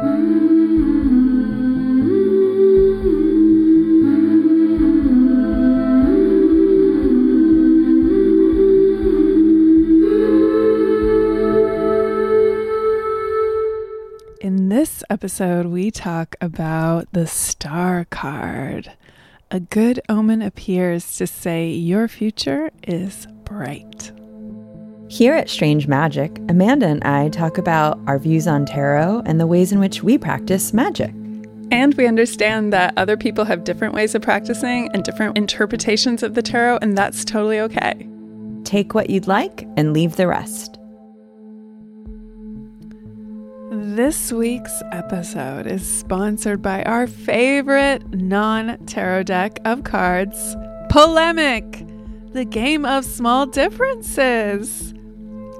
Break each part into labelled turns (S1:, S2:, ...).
S1: In this episode, we talk about the star card. A good omen appears to say your future is bright.
S2: Here at Strange Magic, Amanda and I talk about our views on tarot and the ways in which we practice magic.
S1: And we understand that other people have different ways of practicing and different interpretations of the tarot, and that's totally okay.
S2: Take what you'd like and leave the rest.
S1: This week's episode is sponsored by our favorite non tarot deck of cards, Polemic, the game of small differences.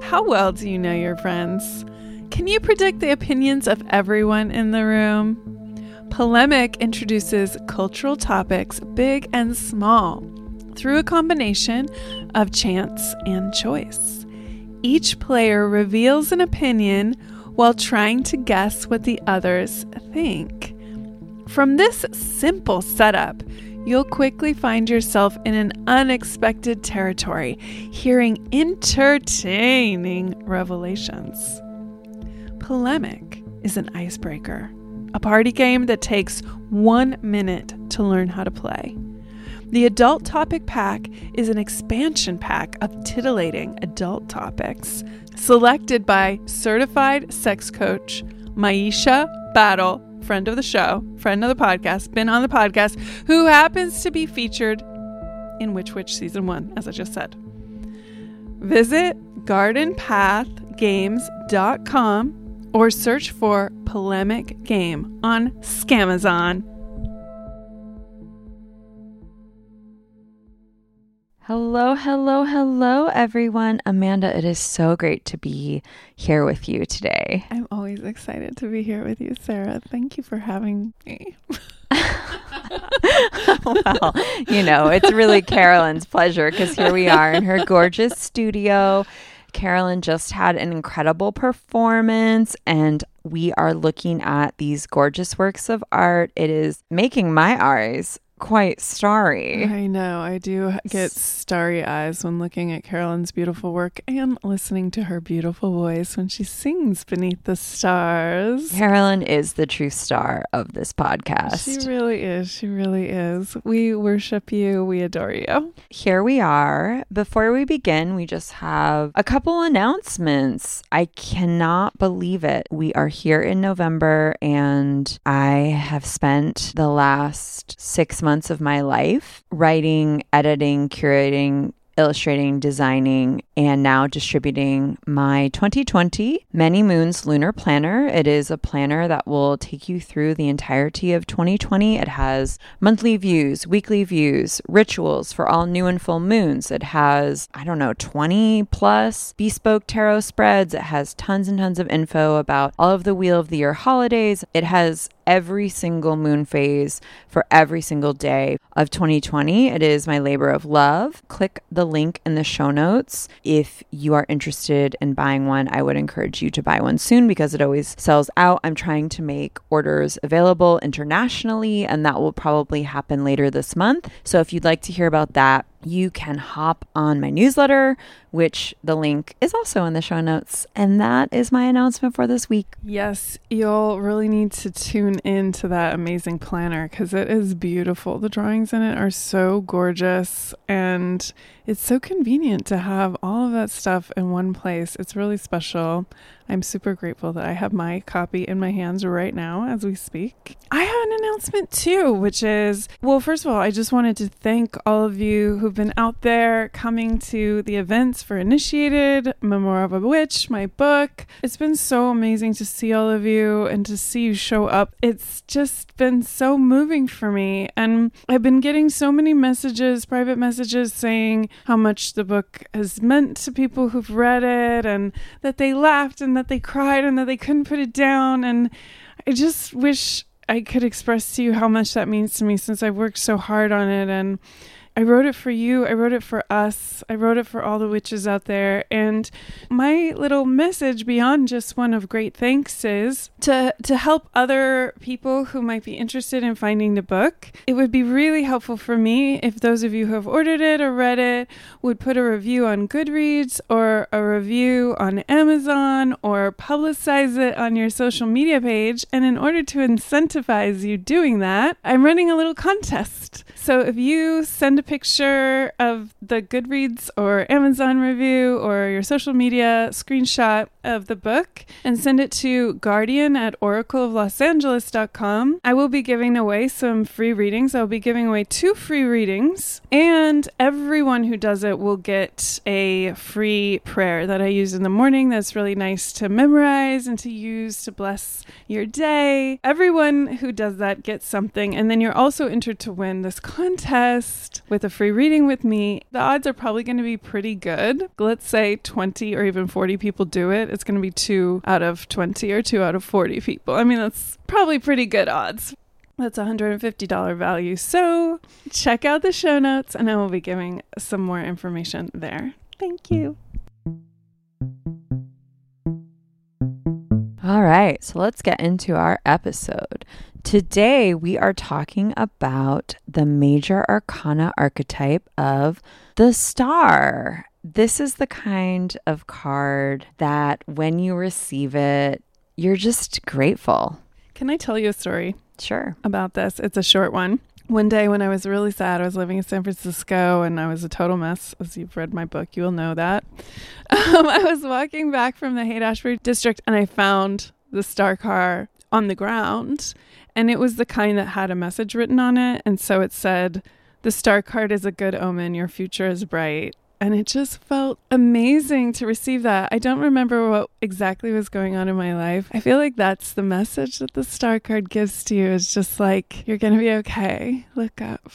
S1: How well do you know your friends? Can you predict the opinions of everyone in the room? Polemic introduces cultural topics, big and small, through a combination of chance and choice. Each player reveals an opinion while trying to guess what the others think. From this simple setup, you'll quickly find yourself in an unexpected territory, hearing entertaining revelations. Polemic is an icebreaker, a party game that takes one minute to learn how to play. The adult topic pack is an expansion pack of titillating adult topics selected by certified sex coach Maisha Battle, friend of the show, friend of the podcast, been on the podcast, who happens to be featured in Witch Witch season one, as I just said. Visit gardenpathgames.com or search for Polemic Game on Scamazon.
S2: Hello, hello, hello, everyone. Amanda, it is so great to be here with you today.
S1: I'm always excited to be here with you, Sarah. Thank you for having me.
S2: well, you know, it's really Carolyn's pleasure because here we are in her gorgeous studio. Carolyn just had an incredible performance, and we are looking at these gorgeous works of art. It is making my eyes quite starry.
S1: I know. I do get starry eyes when looking at Carolyn's beautiful work and listening to her beautiful voice when she sings beneath the stars.
S2: Carolyn is the true star of this podcast.
S1: She really is. She really is. We worship you. We adore you.
S2: Here we are. Before we begin, we just have a couple announcements. I cannot believe it. We are here in November, and I have spent the last six months of my life writing, editing, curating, illustrating, designing, and now distributing my 2020 Many Moons Lunar Planner. It is a planner that will take you through the entirety of 2020. It has monthly views, weekly views, rituals for all new and full moons. It has, I don't know, 20 plus bespoke tarot spreads. It has tons and tons of info about all of the Wheel of the Year holidays. It has every single moon phase for every single day of 2020. It is my labor of love. Click the link in the show notes. If you are interested in buying one, I would encourage you to buy one soon because it always sells out. I'm trying to make orders available internationally, and that will probably happen later this month. So if you'd like to hear about that, you can hop on my newsletter, which the link is also in the show notes. And that is my announcement for this week.
S1: Yes, you'll really need to tune in to that amazing planner because it is beautiful. The drawings in it are so gorgeous and it's so convenient to have all of that stuff in one place. It's really special. I'm super grateful that I have my copy in my hands right now as we speak. I have an announcement too, which is well, first of all, I just wanted to thank all of you who've been out there coming to the events for Initiated, Memoir of a Witch, my book. It's been so amazing to see all of you and to see you show up. It's just been so moving for me. And I've been getting so many messages, private messages saying how much the book has meant to people who've read it and that they laughed and that they cried and that they couldn't put it down. And I just wish I could express to you how much that means to me since I've worked so hard on it and I wrote it for you. I wrote it for us. I wrote it for all the witches out there. And my little message beyond just one of great thanks is to to help other people who might be interested in finding the book. It would be really helpful for me if those of you who have ordered it or read it would put a review on Goodreads or a review on Amazon or publicize it on your social media page. And in order to incentivize you doing that, I'm running a little contest. So if you send a picture of the Goodreads or Amazon review or your social media screenshot of the book and send it to guardian at oracleoflosangeles.com, I will be giving away some free readings. I'll be giving away two free readings, and everyone who does it will get a free prayer that I use in the morning that's really nice to memorize and to use to bless your day. Everyone who does that gets something, and then you're also entered to win this contest with a free reading with me. The odds are probably going to be pretty good. Let's say 20 or even 40 people do it. It's going to be two out of 20 or two out of 40 people. I mean, that's probably pretty good odds. That's $150 value. So check out the show notes and I will be giving some more information there. Thank you.
S2: All right, so let's get into our episode. Today, we are talking about the major arcana archetype of the star. This is the kind of card that when you receive it, you're just grateful.
S1: Can I tell you a story?
S2: Sure.
S1: About this? It's a short one. One day when I was really sad, I was living in San Francisco and I was a total mess. As you've read my book, you will know that. Um, I was walking back from the Haight Ashbury district and I found the star car on the ground. And it was the kind that had a message written on it. And so it said, The star card is a good omen. Your future is bright. And it just felt amazing to receive that. I don't remember what exactly was going on in my life. I feel like that's the message that the star card gives to you is just like, you're going to be okay. Look up.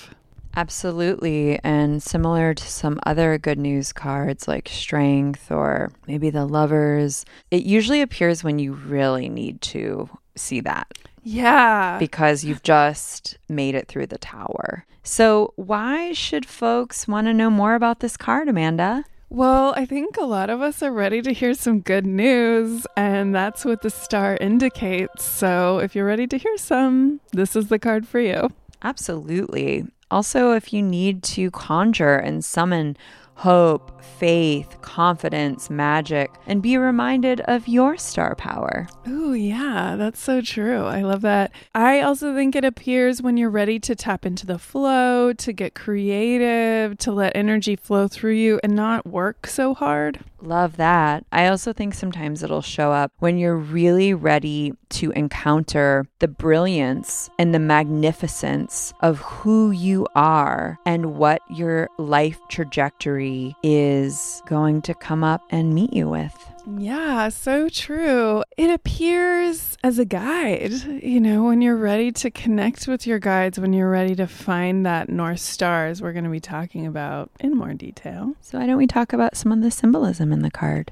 S2: Absolutely. And similar to some other good news cards like Strength or maybe the Lovers, it usually appears when you really need to see that.
S1: Yeah.
S2: Because you've just made it through the tower. So, why should folks want to know more about this card, Amanda?
S1: Well, I think a lot of us are ready to hear some good news, and that's what the star indicates. So, if you're ready to hear some, this is the card for you.
S2: Absolutely. Also, if you need to conjure and summon hope, faith, confidence, magic, and be reminded of your star power.
S1: Oh, yeah, that's so true. I love that. I also think it appears when you're ready to tap into the flow, to get creative, to let energy flow through you and not work so hard.
S2: Love that. I also think sometimes it'll show up when you're really ready to encounter the brilliance and the magnificence of who you are and what your life trajectory is going to come up and meet you with.
S1: Yeah, so true. It appears as a guide, you know, when you're ready to connect with your guides, when you're ready to find that North Star, as we're going to be talking about in more detail.
S2: So, why don't we talk about some of the symbolism in the card?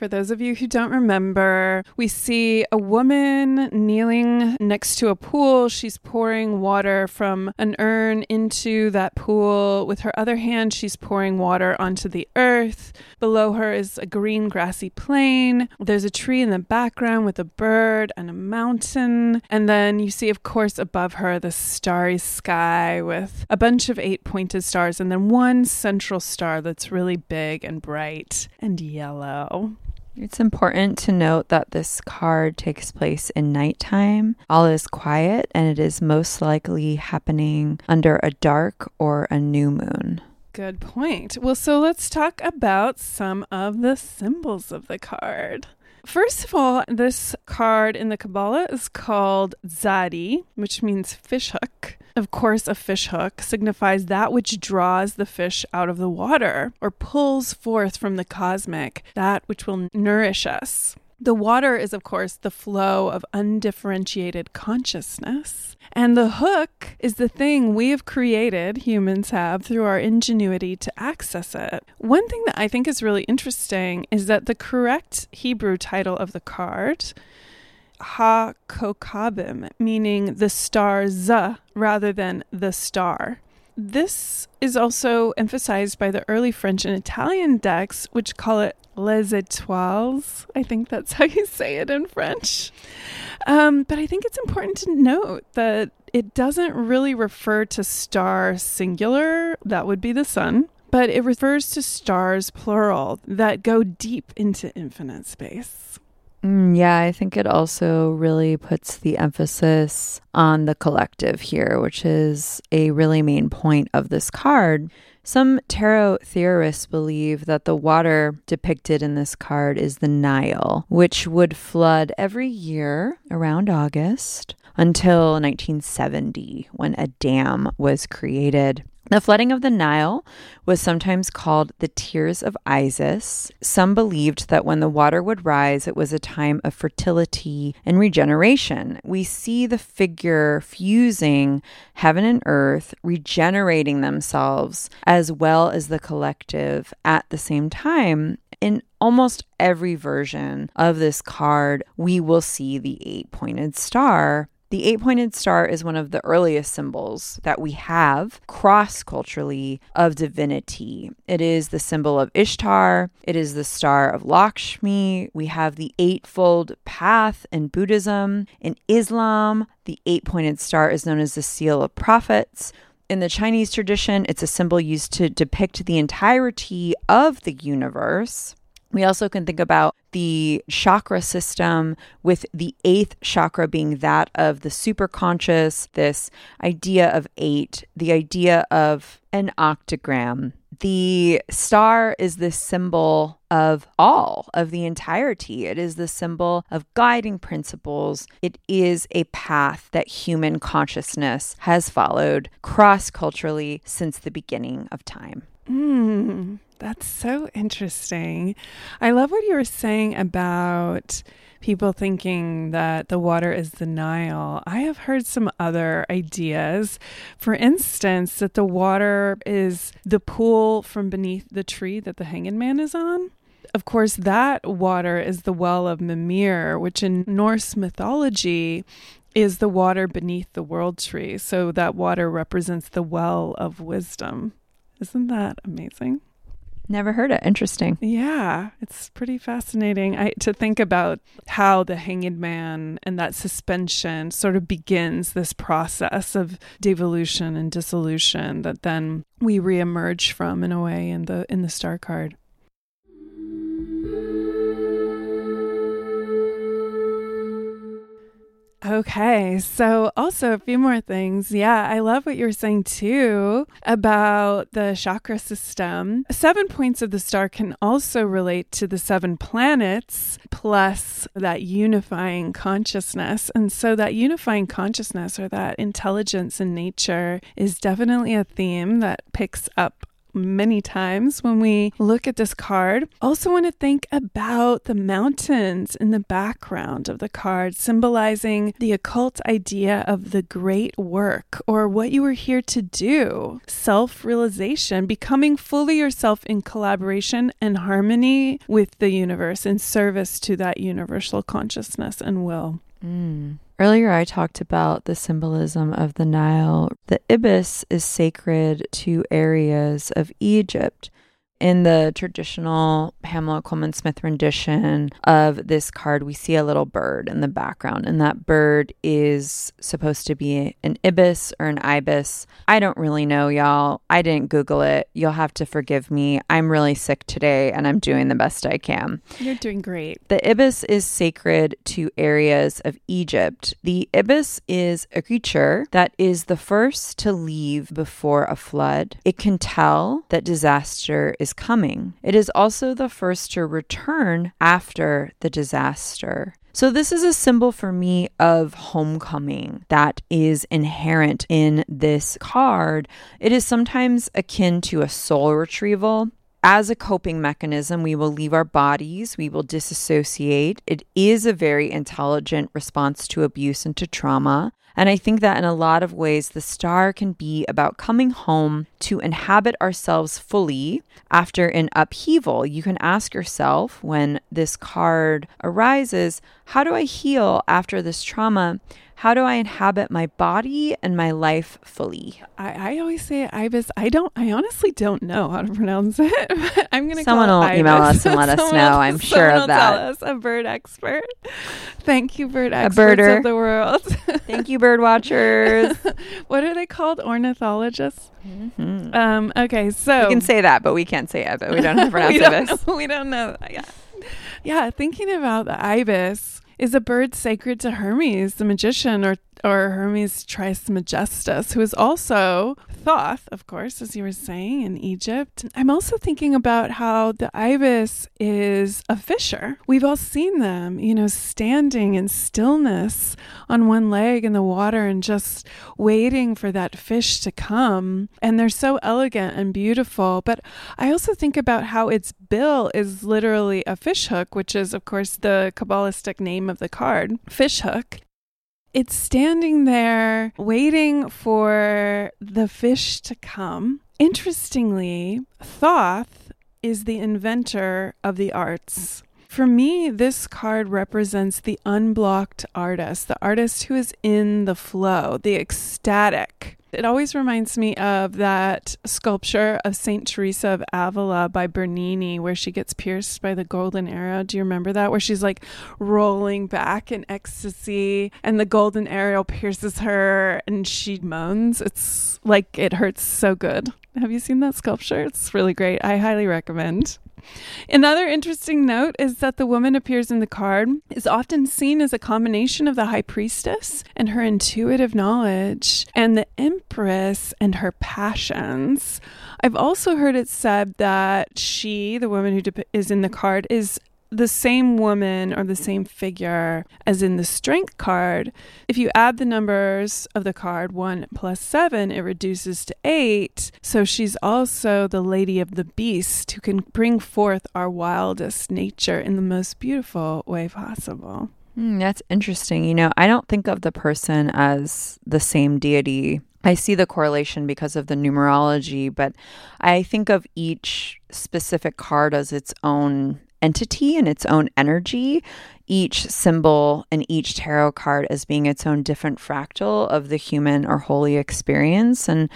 S1: For those of you who don't remember, we see a woman kneeling next to a pool. She's pouring water from an urn into that pool. With her other hand, she's pouring water onto the earth. Below her is a green, grassy plain. There's a tree in the background with a bird and a mountain. And then you see, of course, above her the starry sky with a bunch of eight pointed stars, and then one central star that's really big and bright and yellow.
S2: It's important to note that this card takes place in nighttime. All is quiet and it is most likely happening under a dark or a new moon.
S1: Good point. Well, so let's talk about some of the symbols of the card. First of all, this card in the Kabbalah is called Zadi, which means fishhook. Of course, a fish hook signifies that which draws the fish out of the water or pulls forth from the cosmic that which will nourish us. The water is, of course, the flow of undifferentiated consciousness. And the hook is the thing we have created, humans have, through our ingenuity to access it. One thing that I think is really interesting is that the correct Hebrew title of the card ha kokabim, meaning the stars rather than the star. this is also emphasized by the early French and Italian decks, which call it les étoiles. I think that's how you say it in French. Um, but I think it's important to note that it doesn't really refer to star singular, that would be the sun, but it refers to stars plural that go deep into infinite space.
S2: Mm, yeah, I think it also really puts the emphasis on the collective here, which is a really main point of this card. Some tarot theorists believe that the water depicted in this card is the Nile, which would flood every year around August until 1970 when a dam was created. The flooding of the Nile was sometimes called the Tears of Isis. Some believed that when the water would rise, it was a time of fertility and regeneration. We see the figure fusing heaven and earth, regenerating themselves, as well as the collective at the same time. In almost every version of this card, we will see the eight pointed star the eight pointed star is one of the earliest symbols that we have cross culturally of divinity. It is the symbol of Ishtar, it is the star of Lakshmi. We have the eightfold path in Buddhism. In Islam, the eight pointed star is known as the seal of prophets. In the Chinese tradition, it's a symbol used to depict the entirety of the universe. We also can think about the chakra system, with the eighth chakra being that of the superconscious, this idea of eight, the idea of an octagram. The star is the symbol of all, of the entirety. It is the symbol of guiding principles. It is a path that human consciousness has followed cross culturally since the beginning of time.
S1: Mm. That's so interesting. I love what you were saying about people thinking that the water is the Nile. I have heard some other ideas. For instance, that the water is the pool from beneath the tree that the hanging man is on. Of course, that water is the well of Mimir, which in Norse mythology is the water beneath the world tree. So that water represents the well of wisdom. Isn't that amazing?
S2: Never heard it. Interesting.
S1: Yeah, it's pretty fascinating I, to think about how the hanged man and that suspension sort of begins this process of devolution and dissolution that then we reemerge from in a way in the in the star card. Okay, so also a few more things. Yeah, I love what you were saying too about the chakra system. Seven points of the star can also relate to the seven planets plus that unifying consciousness. And so that unifying consciousness or that intelligence in nature is definitely a theme that picks up many times when we look at this card. Also, want to think about the mountains in the background of the card, symbolizing the occult idea of the great work or what you were here to do self realization, becoming fully yourself in collaboration and harmony with the universe, in service to that universal consciousness and will.
S2: Mm. Earlier, I talked about the symbolism of the Nile. The ibis is sacred to areas of Egypt in the traditional Pamela Colman Smith rendition of this card, we see a little bird in the background, and that bird is supposed to be an ibis or an ibis. I don't really know, y'all. I didn't Google it. You'll have to forgive me. I'm really sick today, and I'm doing the best I can.
S1: You're doing great.
S2: The ibis is sacred to areas of Egypt. The ibis is a creature that is the first to leave before a flood. It can tell that disaster is is coming. It is also the first to return after the disaster. So, this is a symbol for me of homecoming that is inherent in this card. It is sometimes akin to a soul retrieval. As a coping mechanism, we will leave our bodies, we will disassociate. It is a very intelligent response to abuse and to trauma. And I think that in a lot of ways, the star can be about coming home to inhabit ourselves fully after an upheaval. You can ask yourself when this card arises, how do I heal after this trauma? How do I inhabit my body and my life fully?
S1: I, I always say ibis. I don't. I honestly don't know how to pronounce it. I'm gonna.
S2: Someone will
S1: ibis.
S2: email us and let us
S1: Someone
S2: know. I'm sure of
S1: will tell us, a bird expert. Thank you, bird
S2: A
S1: experts of the world.
S2: Thank you, bird watchers.
S1: what are they called? Ornithologists.
S2: Mhm.
S1: Um. Okay. So
S2: We can say that, but we can't say it. But we don't have pronounce
S1: we don't know. We don't know. Yeah. Yeah. Thinking about the ibis is a bird sacred to Hermes, the magician, or or Hermes Trismegistus, who is also Thoth, of course, as you were saying in Egypt. I'm also thinking about how the ibis is a fisher. We've all seen them, you know, standing in stillness on one leg in the water and just waiting for that fish to come. And they're so elegant and beautiful. But I also think about how its bill is literally a fish hook, which is, of course, the Kabbalistic name of the card, fish hook. It's standing there waiting for the fish to come. Interestingly, Thoth is the inventor of the arts. For me, this card represents the unblocked artist, the artist who is in the flow, the ecstatic. It always reminds me of that sculpture of St. Teresa of Avila by Bernini, where she gets pierced by the golden arrow. Do you remember that? Where she's like rolling back in ecstasy and the golden arrow pierces her and she moans. It's like it hurts so good. Have you seen that sculpture? It's really great. I highly recommend. Another interesting note is that the woman appears in the card is often seen as a combination of the high priestess and her intuitive knowledge and the empress and her passions. I've also heard it said that she, the woman who is in the card, is the same woman or the same figure as in the strength card. If you add the numbers of the card, 1 plus 7, it reduces to 8. So she's also the lady of the beast who can bring forth our wildest nature in the most beautiful way possible.
S2: Hmm, that's interesting. You know, I don't think of the person as the same deity. I see the correlation because of the numerology, but I think of each specific card as its own entity and its own energy, each symbol and each tarot card as being its own different fractal of the human or holy experience. And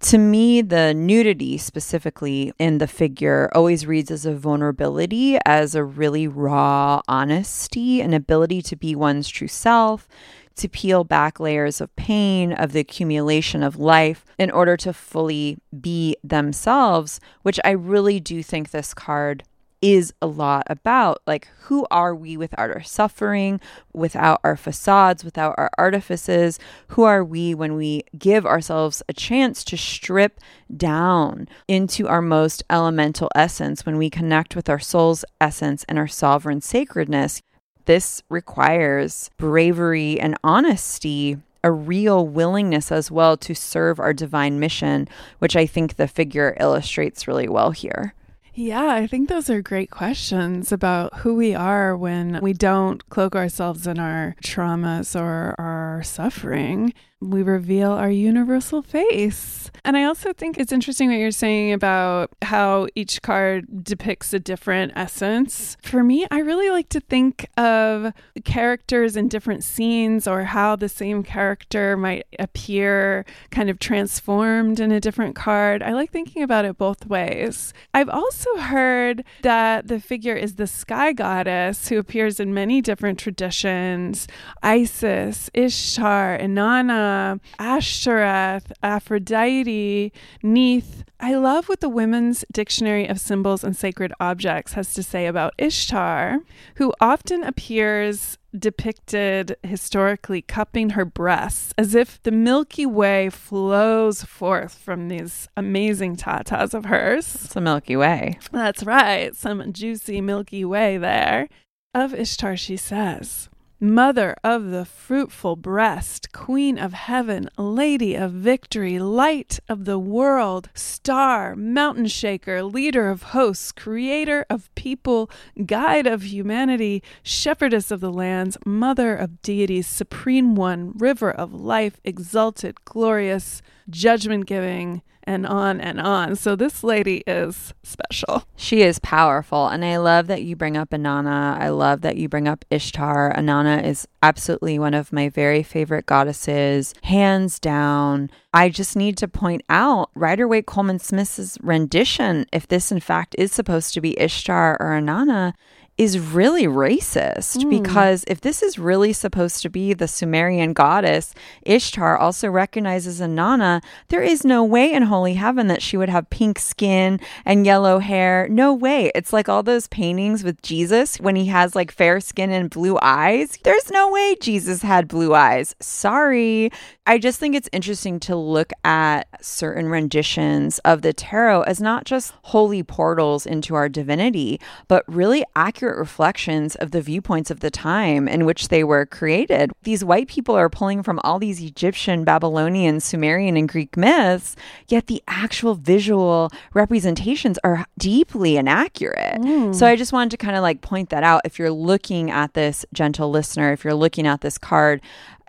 S2: to me, the nudity specifically in the figure always reads as a vulnerability, as a really raw honesty, an ability to be one's true self, to peel back layers of pain, of the accumulation of life in order to fully be themselves, which I really do think this card is a lot about. Like, who are we without our suffering, without our facades, without our artifices? Who are we when we give ourselves a chance to strip down into our most elemental essence, when we connect with our soul's essence and our sovereign sacredness? This requires bravery and honesty. A real willingness as well to serve our divine mission, which I think the figure illustrates really well here.
S1: Yeah, I think those are great questions about who we are when we don't cloak ourselves in our traumas or our suffering. We reveal our universal face. And I also think it's interesting what you're saying about how each card depicts a different essence. For me, I really like to think of characters in different scenes or how the same character might appear kind of transformed in a different card. I like thinking about it both ways. I've also heard that the figure is the sky goddess who appears in many different traditions Isis, Ishtar, Inanna, Uh, Ashtoreth, Aphrodite, Neith. I love what the Women's Dictionary of Symbols and Sacred Objects has to say about Ishtar, who often appears depicted historically cupping her breasts as if the Milky Way flows forth from these amazing tatas of hers.
S2: It's a Milky Way.
S1: That's right, some juicy Milky Way there. Of Ishtar, she says, Mother of the fruitful breast, Queen of heaven, Lady of victory, Light of the world, Star, Mountain shaker, Leader of hosts, Creator of people, Guide of humanity, Shepherdess of the lands, Mother of deities, Supreme One, River of life, Exalted, glorious, judgment giving, and on and on. So this lady is special.
S2: She is powerful. And I love that you bring up Inanna. I love that you bring up Ishtar. Inanna is absolutely one of my very favorite goddesses, hands down. I just need to point out Rider Waite Colman Smith's rendition, if this in fact is supposed to be Ishtar or Inanna, is really racist mm. because if this is really supposed to be the Sumerian goddess, Ishtar also recognizes Inanna. There is no way in holy heaven that she would have pink skin and yellow hair. No way. It's like all those paintings with Jesus when he has like fair skin and blue eyes. There's no way Jesus had blue eyes. Sorry. I just think it's interesting to look at certain renditions of the tarot as not just holy portals into our divinity, but really accurate accurate reflections of the viewpoints of the time in which they were created. These white people are pulling from all these Egyptian, Babylonian, Sumerian, and Greek myths, yet the actual visual representations are deeply inaccurate. Mm. So I just wanted to kind of like point that out. If you're looking at this, gentle listener, if you're looking at this card,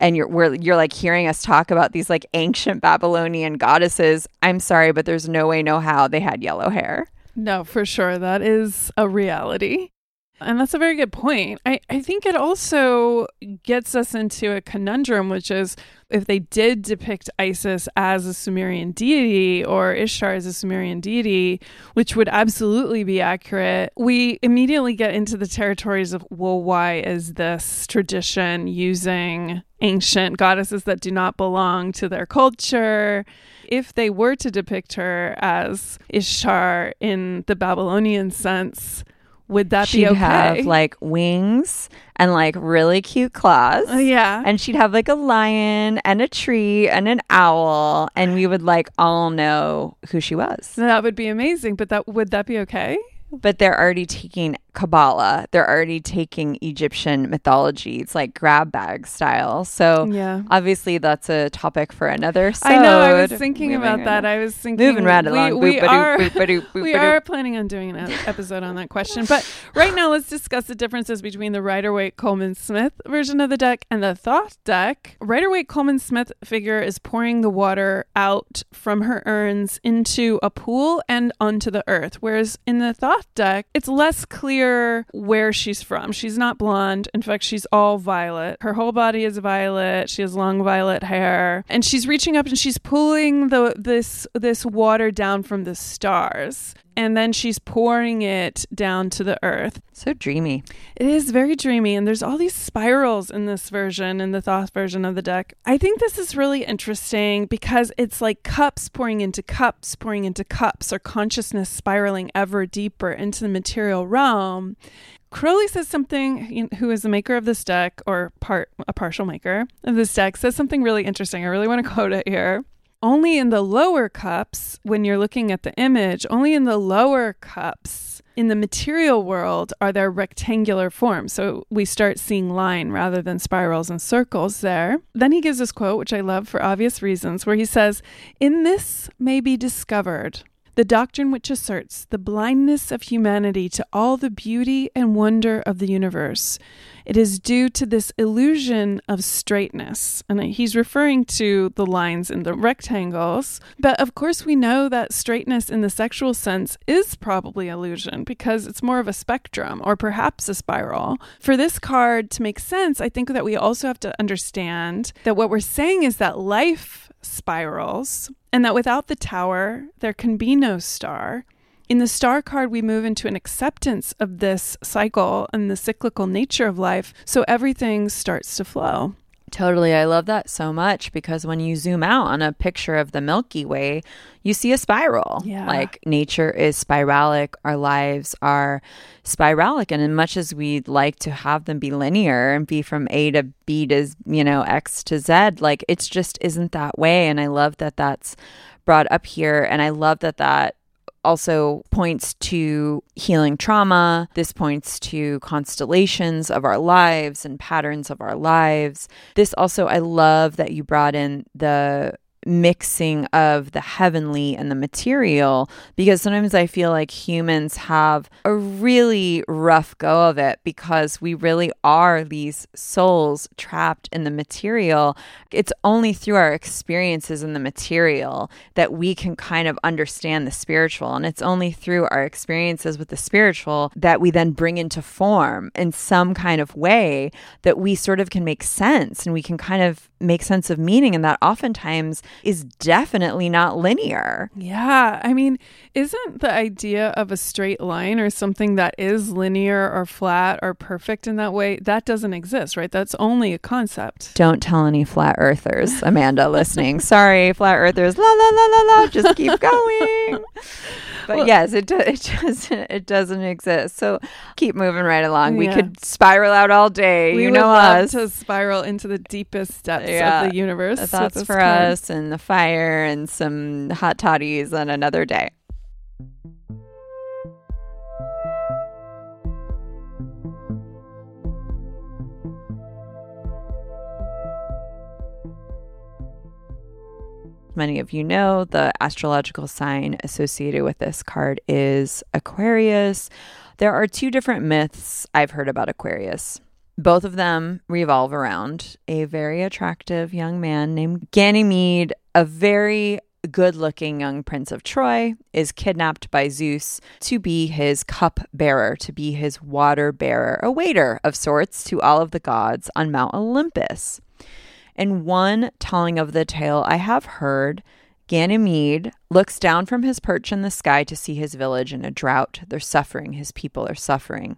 S2: and you're we're, you're like hearing us talk about these like ancient Babylonian goddesses. I'm sorry, but there's no way, no how they had yellow hair.
S1: No, for sure. That is a reality. And that's a very good point. I, I think it also gets us into a conundrum, which is if they did depict Isis as a Sumerian deity or Ishtar as a Sumerian deity, which would absolutely be accurate, we immediately get into the territories of, well, why is this tradition using ancient goddesses that do not belong to their culture? If they were to depict her as Ishtar in the Babylonian sense, would that
S2: she'd
S1: be okay?
S2: have like wings and like really cute claws.
S1: Uh, yeah.
S2: And she'd have like a lion and a tree and an owl and we would like all know who she was.
S1: That would be amazing, but that would that be okay?
S2: but they're already taking Kabbalah. They're already taking Egyptian mythology. It's like grab bag style. So
S1: yeah.
S2: obviously that's a topic for another.
S1: I know. I was thinking about that. I was thinking
S2: moving right along.
S1: We, we are we are planning on doing an episode on that question. But right now, let's discuss the differences between the Rider Waite Colman Smith version of the deck and the Thoth deck. Rider Waite Colman Smith figure is pouring the water out from her urns into a pool and onto the earth, whereas in the Thoth deck, it's less clear where she's from. She's not blonde. In fact, she's all violet. Her whole body is violet. She has long violet hair, and she's reaching up and she's pulling the this this water down from the stars and then she's pouring it down to the earth.
S2: So dreamy.
S1: It is very dreamy, and there's all these spirals in this version, in the Thoth version of the deck. I think this is really interesting because it's like cups pouring into cups, pouring into cups, or consciousness spiraling ever deeper into the material realm. Crowley says something, who is the maker of this deck, or part a partial maker of this deck, says something really interesting. I really want to quote it here only in the lower cups, when you're looking at the image, only in the lower cups in the material world are there rectangular forms. So we start seeing line rather than spirals and circles there. Then he gives this quote, which I love for obvious reasons, where he says, In this may be discovered the doctrine which asserts the blindness of humanity to all the beauty and wonder of the universe. It is due to this illusion of straightness. And he's referring to the lines in the rectangles. But of course, we know that straightness in the sexual sense is probably illusion because it's more of a spectrum or perhaps a spiral. For this card to make sense, I think that we also have to understand that what we're saying is that life spirals, and that without the tower, there can be no star. In the star card, we move into an acceptance of this cycle and the cyclical nature of life, so everything starts to flow.
S2: Totally. I love that so much because when you zoom out on a picture of the Milky Way, you see a spiral.
S1: Yeah.
S2: Like nature is spiralic, our lives are spiralic. And as much as we'd like to have them be linear and be from A to B to, you know, X to Z, like it's just isn't that way. And I love that that's brought up here. And I love that that also points to healing trauma. This points to constellations of our lives and patterns of our lives. This also, I love that you brought in the mixing of the heavenly and the material because sometimes I feel like humans have a really rough go of it because we really are these souls trapped in the material. It's only through our experiences in the material that we can kind of understand the spiritual. And it's only through our experiences with the spiritual that we then bring into form in some kind of way that we sort of can make sense and we can kind of make sense of meaning. And that oftentimes is definitely not linear.
S1: Yeah. I mean, isn't the idea of a straight line or something that is linear or flat or perfect in that way, that doesn't exist, right? That's only a concept.
S2: Don't tell any flat earthers, Amanda, listening. Sorry, flat earthers. La, la, la, la, la. Just keep going. But well, yes, it, do, it doesn't it doesn't exist. So keep moving right along. Yeah. We could spiral out all day.
S1: We
S2: you know
S1: us to spiral into the deepest depths yeah. of the universe.
S2: That's for us, and the fire, and some hot toddies on another day. many of you know, the astrological sign associated with this card is Aquarius. There are two different myths I've heard about Aquarius. Both of them revolve around a very attractive young man named Ganymede, a very good looking young prince of Troy, is kidnapped by Zeus to be his cup bearer, to be his water bearer, a waiter of sorts to all of the gods on Mount Olympus. In one telling of the tale I have heard, Ganymede looks down from his perch in the sky to see his village in a drought. They're suffering, his people are suffering.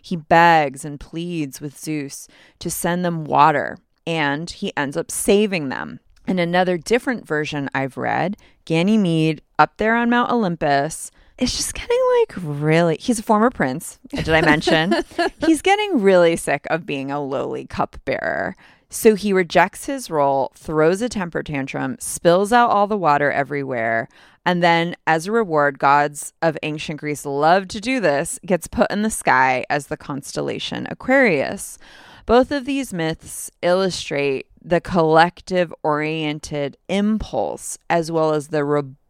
S2: He begs and pleads with Zeus to send them water, and he ends up saving them. In another different version I've read, Ganymede up there on Mount Olympus it's just getting like really he's a former prince did i mention he's getting really sick of being a lowly cupbearer so he rejects his role, throws a temper tantrum, spills out all the water everywhere, and then, as a reward, gods of ancient Greece love to do this, gets put in the sky as the constellation Aquarius. Both of these myths illustrate the collective oriented impulse as well as the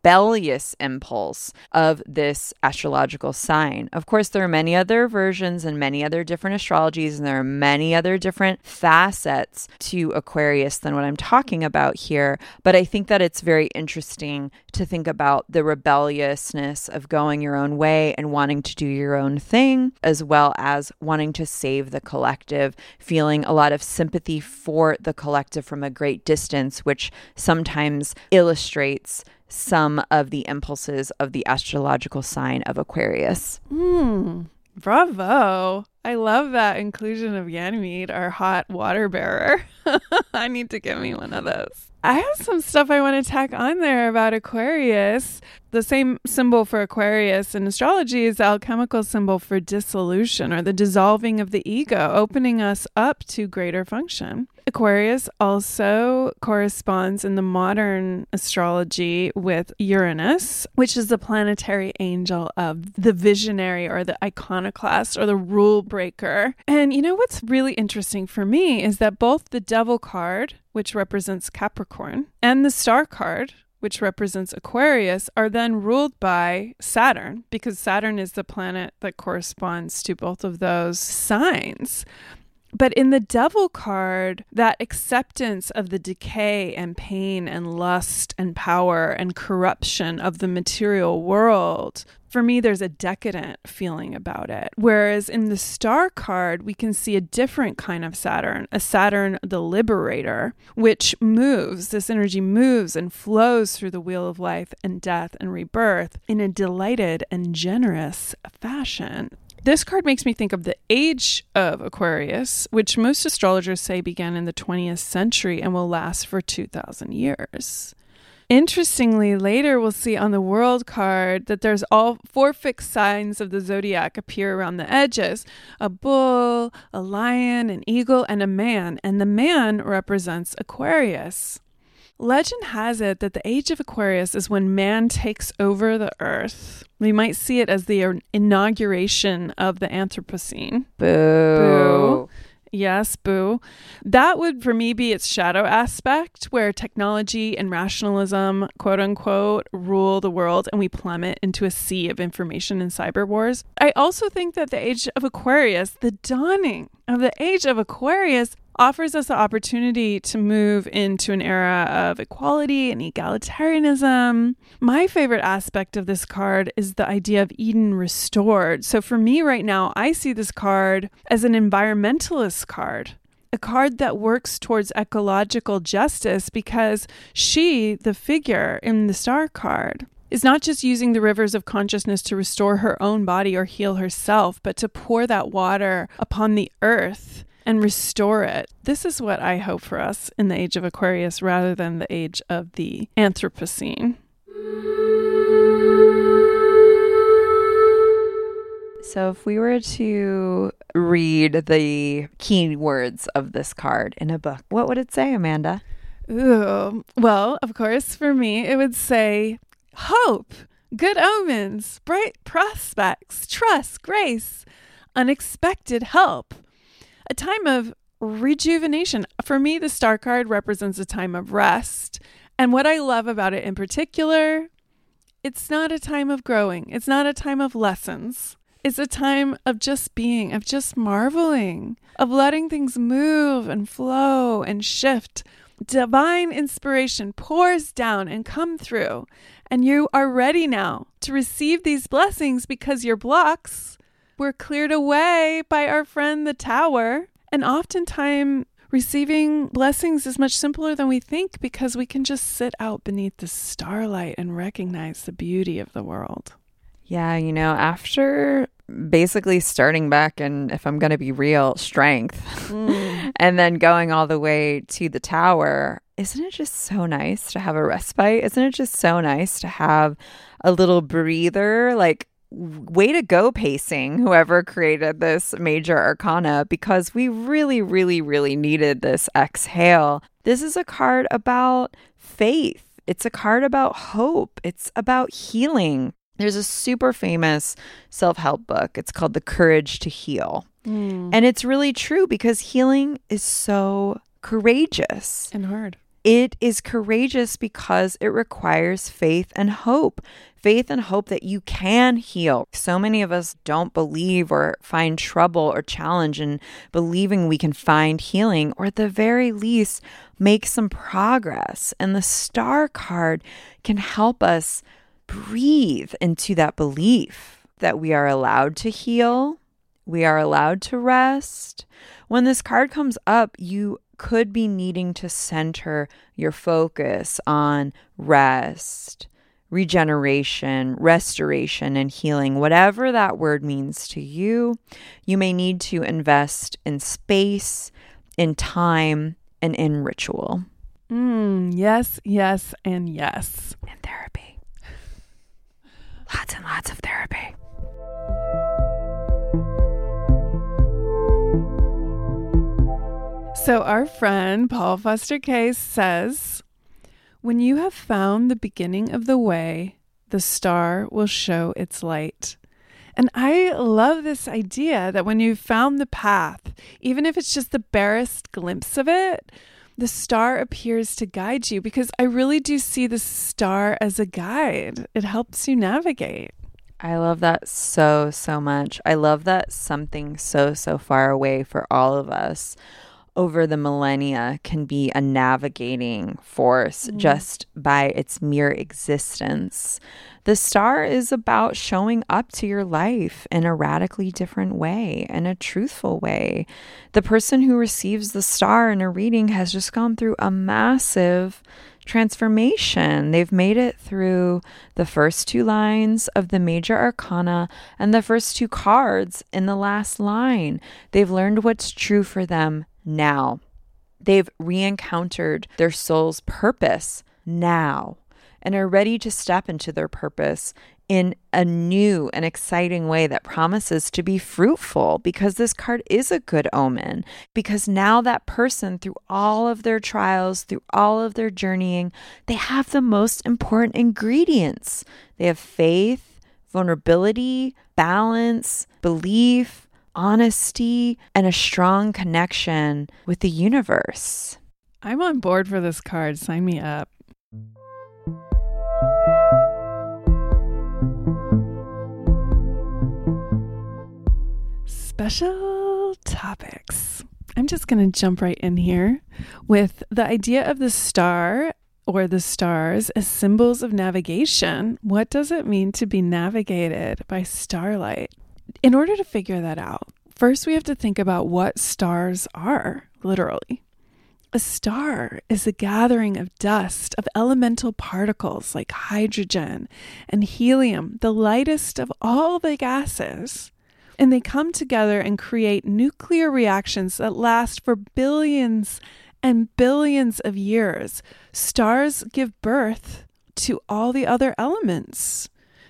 S2: rebellious impulse of this astrological sign. Of course, there are many other versions and many other different astrologies, and there are many other different facets to Aquarius than what I'm talking about here. But I think that it's very interesting to think about the rebelliousness of going your own way and wanting to do your own thing, as well as wanting to save the collective, feeling a lot of sympathy for the collective from a great distance, which sometimes illustrates some of the impulses of the astrological sign of Aquarius.
S1: Hmm. Bravo. I love that inclusion of Ganymede, our hot water bearer. I need to get me one of those. I have some stuff I want to tack on there about Aquarius. The same symbol for Aquarius in astrology is the alchemical symbol for dissolution or the dissolving of the ego, opening us up to greater function. Aquarius also corresponds in the modern astrology with Uranus, which is the planetary angel of the visionary or the iconoclast or the rule breaker. And you know what's really interesting for me is that both the devil card, which represents Capricorn, and the star card, which represents Aquarius, are then ruled by Saturn because Saturn is the planet that corresponds to both of those signs. But in the devil card, that acceptance of the decay and pain and lust and power and corruption of the material world, for me, there's a decadent feeling about it. Whereas in the star card, we can see a different kind of Saturn, a Saturn the liberator, which moves, this energy moves and flows through the wheel of life and death and rebirth in a delighted and generous fashion. This card makes me think of the age of Aquarius, which most astrologers say began in the 20th century and will last for 2,000 years. Interestingly, later we'll see on the world card that there's all four fixed signs of the zodiac appear around the edges a bull, a lion, an eagle, and a man. And the man represents Aquarius. Legend has it that the age of Aquarius is when man takes over the earth. We might see it as the inauguration of the Anthropocene.
S2: Boo.
S1: Boo. Yes, boo. That would, for me, be its shadow aspect, where technology and rationalism, quote unquote, rule the world and we plummet into a sea of information and cyber wars. I also think that the age of Aquarius, the dawning of the age of Aquarius, offers us the opportunity to move into an era of equality and egalitarianism. My favorite aspect of this card is the idea of Eden restored. So for me right now, I see this card as an environmentalist card a card that works towards ecological justice because she, the figure in the star card, is not just using the rivers of consciousness to restore her own body or heal herself, but to pour that water upon the earth and restore it. This is what I hope for us in the age of Aquarius rather than the age of the Anthropocene.
S2: So, if we were to read the key words of this card in a book, what would it say, Amanda?
S1: Ooh, well, of course, for me, it would say hope, good omens, bright prospects, trust, grace, unexpected help a time of rejuvenation. For me, the star card represents a time of rest. And what I love about it in particular, it's not a time of growing, it's not a time of lessons. It's a time of just being, of just marveling, of letting things move and flow and shift. Divine inspiration pours down and come through, and you are ready now to receive these blessings because your blocks were cleared away by our friend the tower. And oftentimes, receiving blessings is much simpler than we think because we can just sit out beneath the starlight and recognize the beauty of the world.
S2: Yeah, you know, after basically starting back and if I'm going to be real, strength, mm. and then going all the way to the tower, isn't it just so nice to have a respite? Isn't it just so nice to have a little breather? Like, way to go pacing whoever created this major arcana because we really really really needed this exhale. This is a card about faith. It's a card about hope. It's about healing. There's a super famous self-help book. It's called the courage to heal. Mm. and it's really true because healing is so courageous.
S1: And hard.
S2: It is courageous because it requires faith and hope faith and hope that you can heal. So many of us don't believe or find trouble or challenge in believing we can find healing, or at the very least, make some progress. And the star card can help us breathe into that belief that we are allowed to heal, we are allowed to rest. When this card comes up, you could be needing to center your focus on rest regeneration, restoration, and healing, whatever that word means to you. You may need to invest in space, in time, and in ritual.
S1: Mm, yes, yes, and yes.
S2: And therapy. Lots and lots of therapy.
S1: So, our friend Paul Foster Case says, when you have found the beginning of the way, the star will show its light. And I love this idea that when you've found the path, even if it's just the barest glimpse of it, the star appears to guide you because I really do see the star as a guide. It helps you navigate.
S2: I love that so, so much. I love that something so, so far away for all of us over the millennia can be a navigating force mm. just by its mere existence. The star is about showing up to your life in a radically different way, in a truthful way. The person who receives the star in a reading has just gone through a massive transformation. They've made it through the first two lines of the major arcana and the first two cards in the last line. They've learned what's true for them now. They've re encountered their soul's purpose now and are ready to step into their purpose in a new and exciting way that promises to be fruitful because this card is a good omen. Because now that person, through all of their trials, through all of their journeying, they have the most important ingredients. They have faith, vulnerability, balance, belief, honesty, and a strong connection with the universe.
S1: I'm on board for this card. Sign me up. Special topics. I'm just going to jump right in here with the idea of the star or the stars as symbols of navigation. What does it mean to be navigated by starlight? In order to figure that out, first we have to think about what stars are, literally. A star is a gathering of dust of elemental particles like hydrogen and helium, the lightest of all the gases and they come together and create nuclear reactions that last for billions and billions of years. Stars give birth to all the other elements.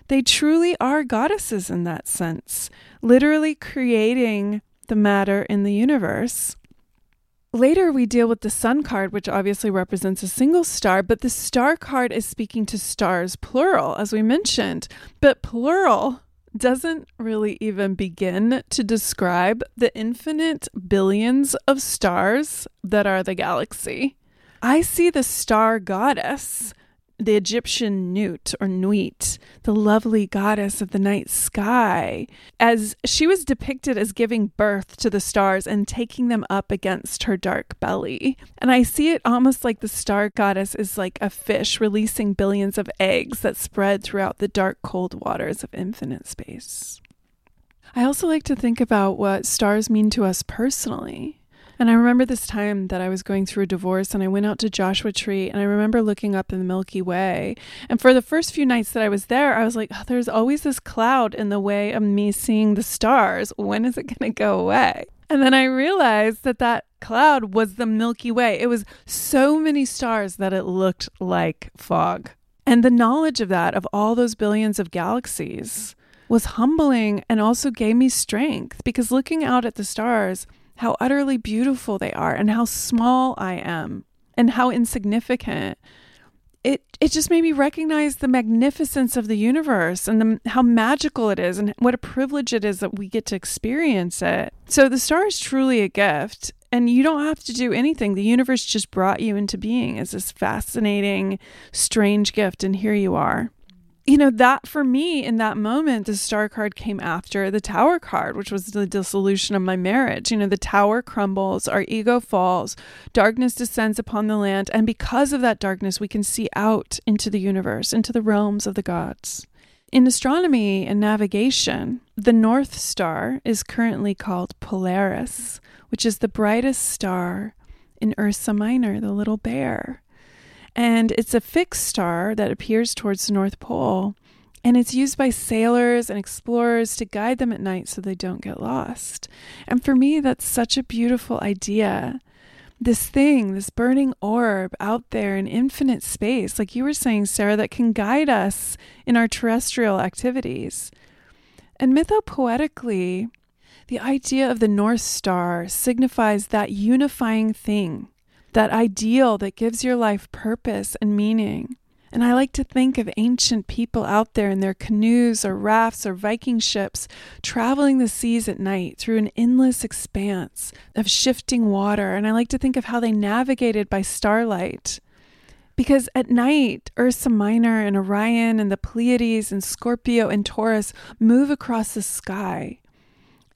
S1: They truly are goddesses in that sense, literally creating the matter in the universe. Later, we deal with the sun card, which obviously represents a single star, but the star card is speaking to stars plural, as we mentioned. But plural doesn't really even begin to describe the infinite billions of stars that are the galaxy. I see the star goddess the Egyptian Nut or Nuit, the lovely goddess of the night sky, as she was depicted as giving birth to the stars and taking them up against her dark belly. And I see it almost like the star goddess is like a fish releasing billions of eggs that spread throughout the dark, cold waters of infinite space. I also like to think about what stars mean to us personally. And I remember this time that I was going through a divorce and I went out to Joshua Tree and I remember looking up in the Milky Way. And for the first few nights that I was there, I was like, oh, there's always this cloud in the way of me seeing the stars. When is it going to go away? And then I realized that that cloud was the Milky Way. It was so many stars that it looked like fog. And the knowledge of that, of all those billions of galaxies, was humbling and also gave me strength because looking out at the stars, how utterly beautiful they are and how small I am and how insignificant. It it just made me recognize the magnificence of the universe and the, how magical it is and what a privilege it is that we get to experience it. So the star is truly a gift and you don't have to do anything. The universe just brought you into being as this fascinating, strange gift and here you are you know, that for me in that moment, the star card came after the tower card, which was the dissolution of my marriage. You know, the tower crumbles, our ego falls, darkness descends upon the land. And because of that darkness, we can see out into the universe, into the realms of the gods. In astronomy and navigation, the North Star is currently called Polaris, which is the brightest star in Ursa Minor, the little bear. And it's a fixed star that appears towards the North Pole. And it's used by sailors and explorers to guide them at night so they don't get lost. And for me, that's such a beautiful idea. This thing, this burning orb out there in infinite space, like you were saying, Sarah, that can guide us in our terrestrial activities. And mythopoetically, the idea of the North Star signifies that unifying thing that ideal that gives your life purpose and meaning. And I like to think of ancient people out there in their canoes or rafts or Viking ships, traveling the seas at night through an endless expanse of shifting water. And I like to think of how they navigated by starlight. Because at night, Ursa Minor and Orion and the Pleiades and Scorpio and Taurus move across the sky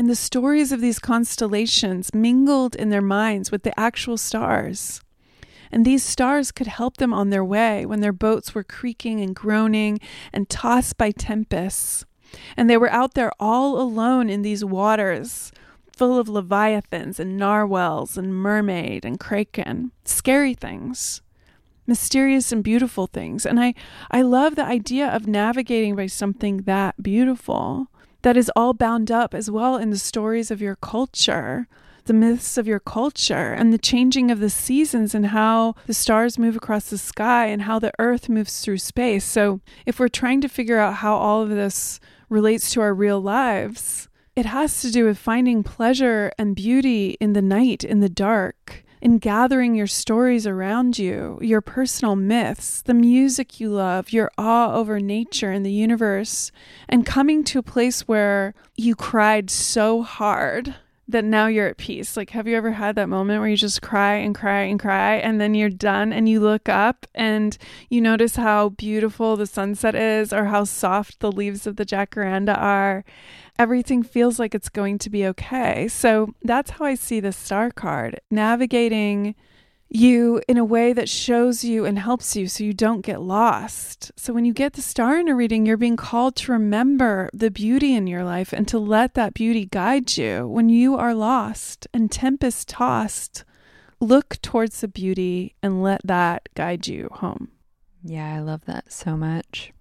S1: and the stories of these constellations mingled in their minds with the actual stars. And these stars could help them on their way when their boats were creaking and groaning and tossed by tempests. And they were out there all alone in these waters, full of leviathans and narwhals and mermaid and kraken, scary things mysterious and beautiful things. And I, I love the idea of navigating by something that beautiful that is all bound up as well in the stories of your culture, the myths of your culture and the changing of the seasons and how the stars move across the sky and how the earth moves through space. So, if we're trying to figure out how all of this relates to our real lives, it has to do with finding pleasure and beauty in the night, in the dark, in gathering your stories around you, your personal myths, the music you love, your awe over nature and the universe, and coming to a place where you cried so hard that now you're at peace. Like, have you ever had that moment where you just cry and cry and cry, and then you're done and you look up and you notice how beautiful the sunset is or how soft the leaves of the jacaranda are? Everything feels like it's going to be okay. So that's how I see the star card navigating you in a way that shows you and helps you so you don't get lost. So when you get the star in a reading, you're being called to remember the beauty in your life and to let that beauty guide you. When you are lost and tempest tossed, look towards the beauty and let that guide you home.
S2: Yeah, I love that so much.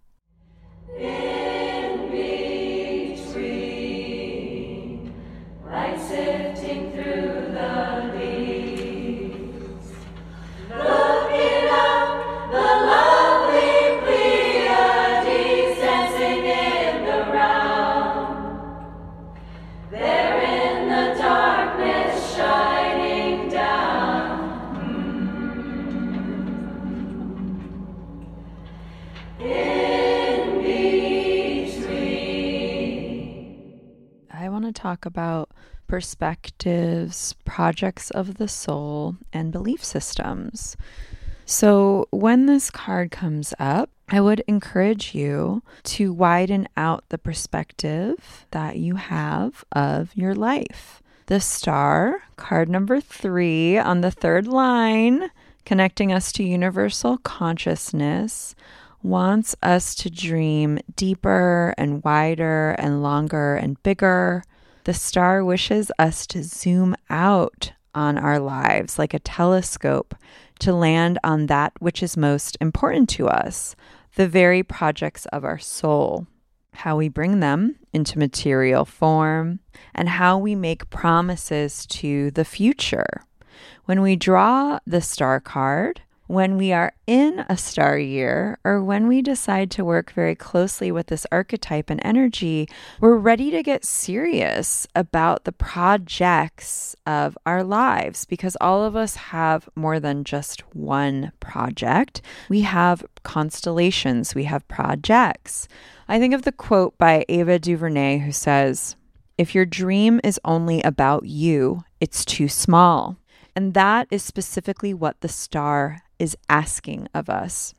S2: In between, like talk about perspectives, projects of the soul, and belief systems. So, when this card comes up, I would encourage you to widen out the perspective that you have of your life. The star, card number three on the third line, connecting us to universal consciousness, wants us to dream deeper and wider and longer and bigger. The star wishes us to zoom out on our lives like a telescope to land on that which is most important to us, the very projects of our soul, how we bring them into material form, and how we make promises to the future. When we draw the star card, when we are in a star year or when we decide to work very closely with this archetype and energy, we're ready to get serious about the projects of our lives because all of us have more than just one project. We have constellations, we have projects. I think of the quote by Ava DuVernay who says, If your dream is only about you, it's too small. And that is specifically what the star is asking of us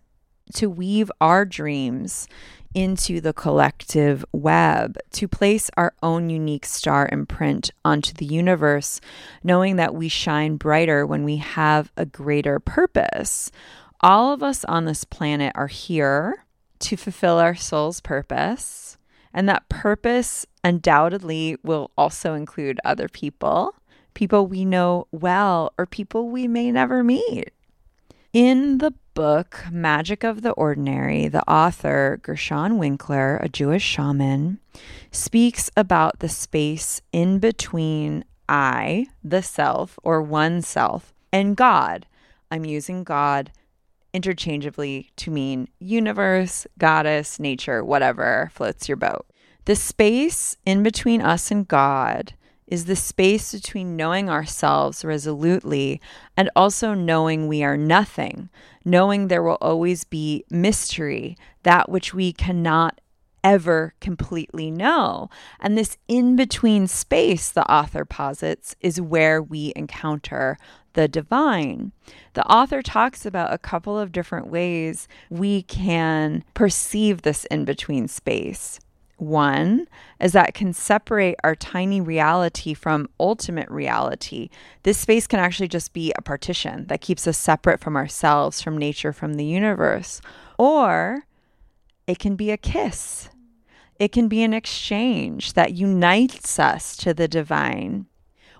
S2: to weave our dreams into the collective web, to place our own unique star imprint onto the universe, knowing that we shine brighter when we have a greater purpose. All of us on this planet are here to fulfill our soul's purpose, and that purpose undoubtedly will also include other people, people we know well, or people we may never meet. In the book Magic of the Ordinary, the author, Gershon Winkler, a Jewish shaman, speaks about the space in between I, the self, or one self, and God. I'm using God interchangeably to mean universe, goddess, nature, whatever floats your boat. The space in between us and God is the space between knowing ourselves resolutely and also knowing we are nothing, knowing there will always be mystery, that which we cannot ever completely know. And this in between space, the author posits, is where we encounter the divine. The author talks about a couple of different ways we can perceive this in between space. One is that can separate our tiny reality from ultimate reality. This space can actually just be a partition that keeps us separate from ourselves, from nature, from the universe. Or it can be a kiss. It can be an exchange that unites us to the divine.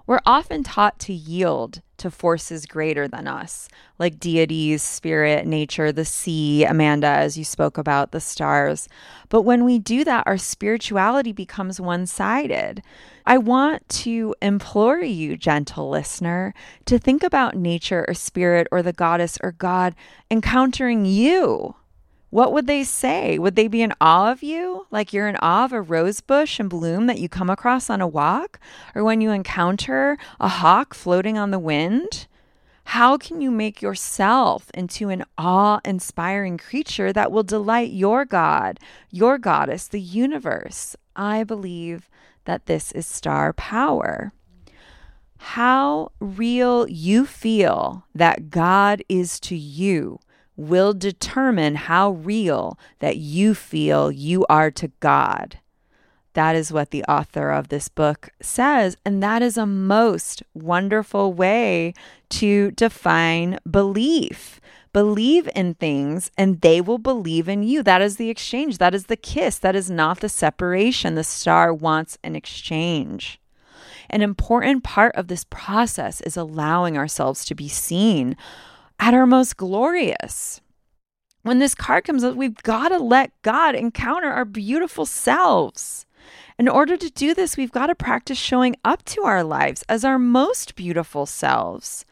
S2: We're often taught to yield to forces greater than us, like deities, spirit, nature, the sea, Amanda, as you spoke about, the stars. But when we do that, our spirituality becomes one sided. I want to implore you, gentle listener, to think about nature or spirit or the goddess or God encountering you. What would they say? Would they be in awe of you? Like you're in awe of a rose bush in bloom that you come across on a walk? Or when you encounter a hawk floating on the wind? How can you make yourself into an awe inspiring creature that will delight your God, your goddess, the universe? I believe that this is star power. How real you feel that God is to you will determine how real that you feel you are to God. That is what the author of this book says. And that is a most wonderful way to define belief. Believe in things and they will believe in you. That is the exchange. That is the kiss. That is not the separation. The star wants an exchange. An important part of this process is allowing ourselves to be seen at our most glorious. When this card comes up, we've got to let God encounter our beautiful selves. In order to do this, we've got to practice showing up to our lives as our most beautiful selves.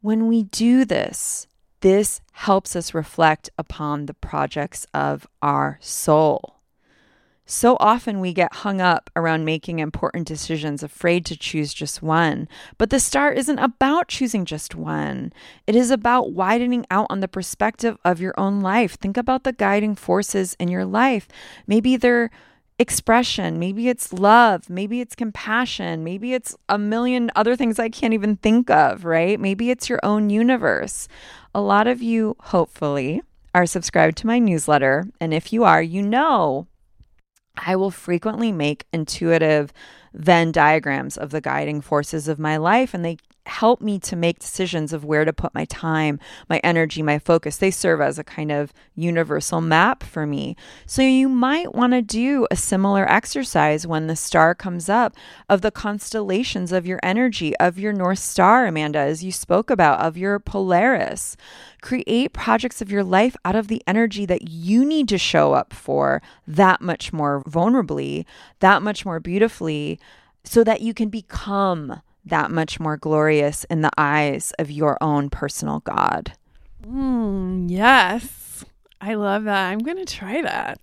S2: When we do this, this helps us reflect upon the projects of our soul. So often we get hung up around making important decisions, afraid to choose just one. But the star isn't about choosing just one, it is about widening out on the perspective of your own life. Think about the guiding forces in your life. Maybe they're expression, maybe it's love, maybe it's compassion, maybe it's a million other things I can't even think of, right? Maybe it's your own universe. A lot of you, hopefully, are subscribed to my newsletter. And if you are, you know I will frequently make intuitive Venn diagrams of the guiding forces of my life, and they help me to make decisions of where to put my time, my energy, my focus. They serve as a kind of universal map for me. So you might want to do a similar exercise when the star comes up of the constellations of your energy, of your North Star, Amanda, as you spoke about, of your Polaris. Create projects of your life out of the energy that you need to show up for that much more vulnerably, that much more beautifully, so that you can become that much more glorious in the eyes of your own personal God.
S1: Mm, yes. I love that. I'm going to try that.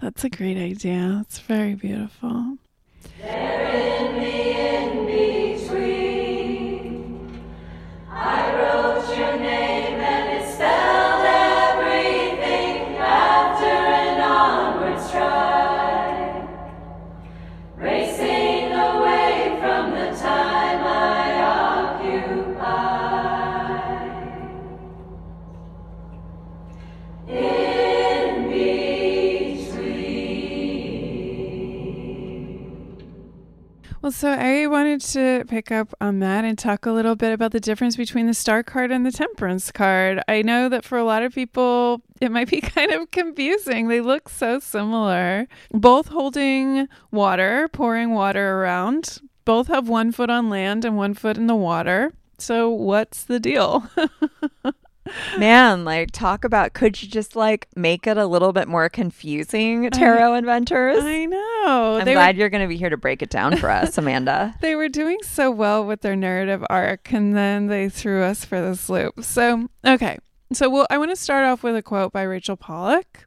S1: That's a great idea. It's very beautiful. Well, so I wanted to pick up on that and talk a little bit about the difference between the star card and the temperance card. I know that for a lot of people, it might be kind of confusing. They look so similar, both holding water, pouring water around. Both have one foot on land and one foot in the water. So, what's the deal?
S2: Man, like talk about could you just like make it a little bit more confusing, tarot I, inventors?
S1: I know.
S2: I'm they glad were, you're going to be here to break it down for us, Amanda.
S1: They were doing so well with their narrative arc and then they threw us for this loop. So, okay. So, well, I want to start off with a quote by Rachel Pollack.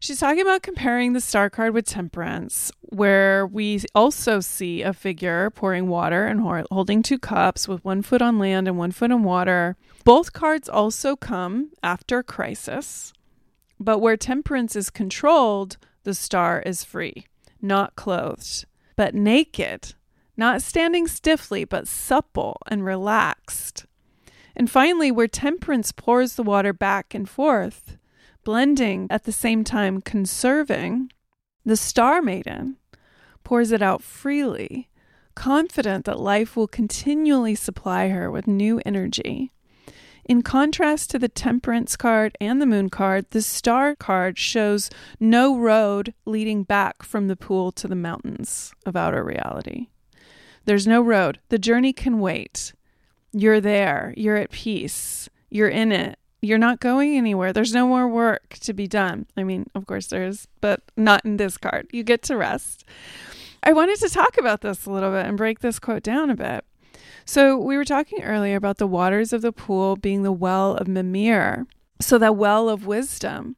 S1: She's talking about comparing the star card with temperance, where we also see a figure pouring water and holding two cups with one foot on land and one foot in water. Both cards also come after crisis, but where temperance is controlled, the star is free, not clothed, but naked, not standing stiffly, but supple and relaxed. And finally, where temperance pours the water back and forth, blending at the same time conserving, the star maiden pours it out freely, confident that life will continually supply her with new energy. In contrast to the temperance card and the moon card, the star card shows no road leading back from the pool to the mountains of outer reality. There's no road. The journey can wait. You're there. You're at peace. You're in it you're not going anywhere. There's no more work to be done. I mean, of course there is, but not in this card. You get to rest. I wanted to talk about this a little bit and break this quote down a bit. So, we were talking earlier about the waters of the pool being the well of Mimir, so that well of wisdom.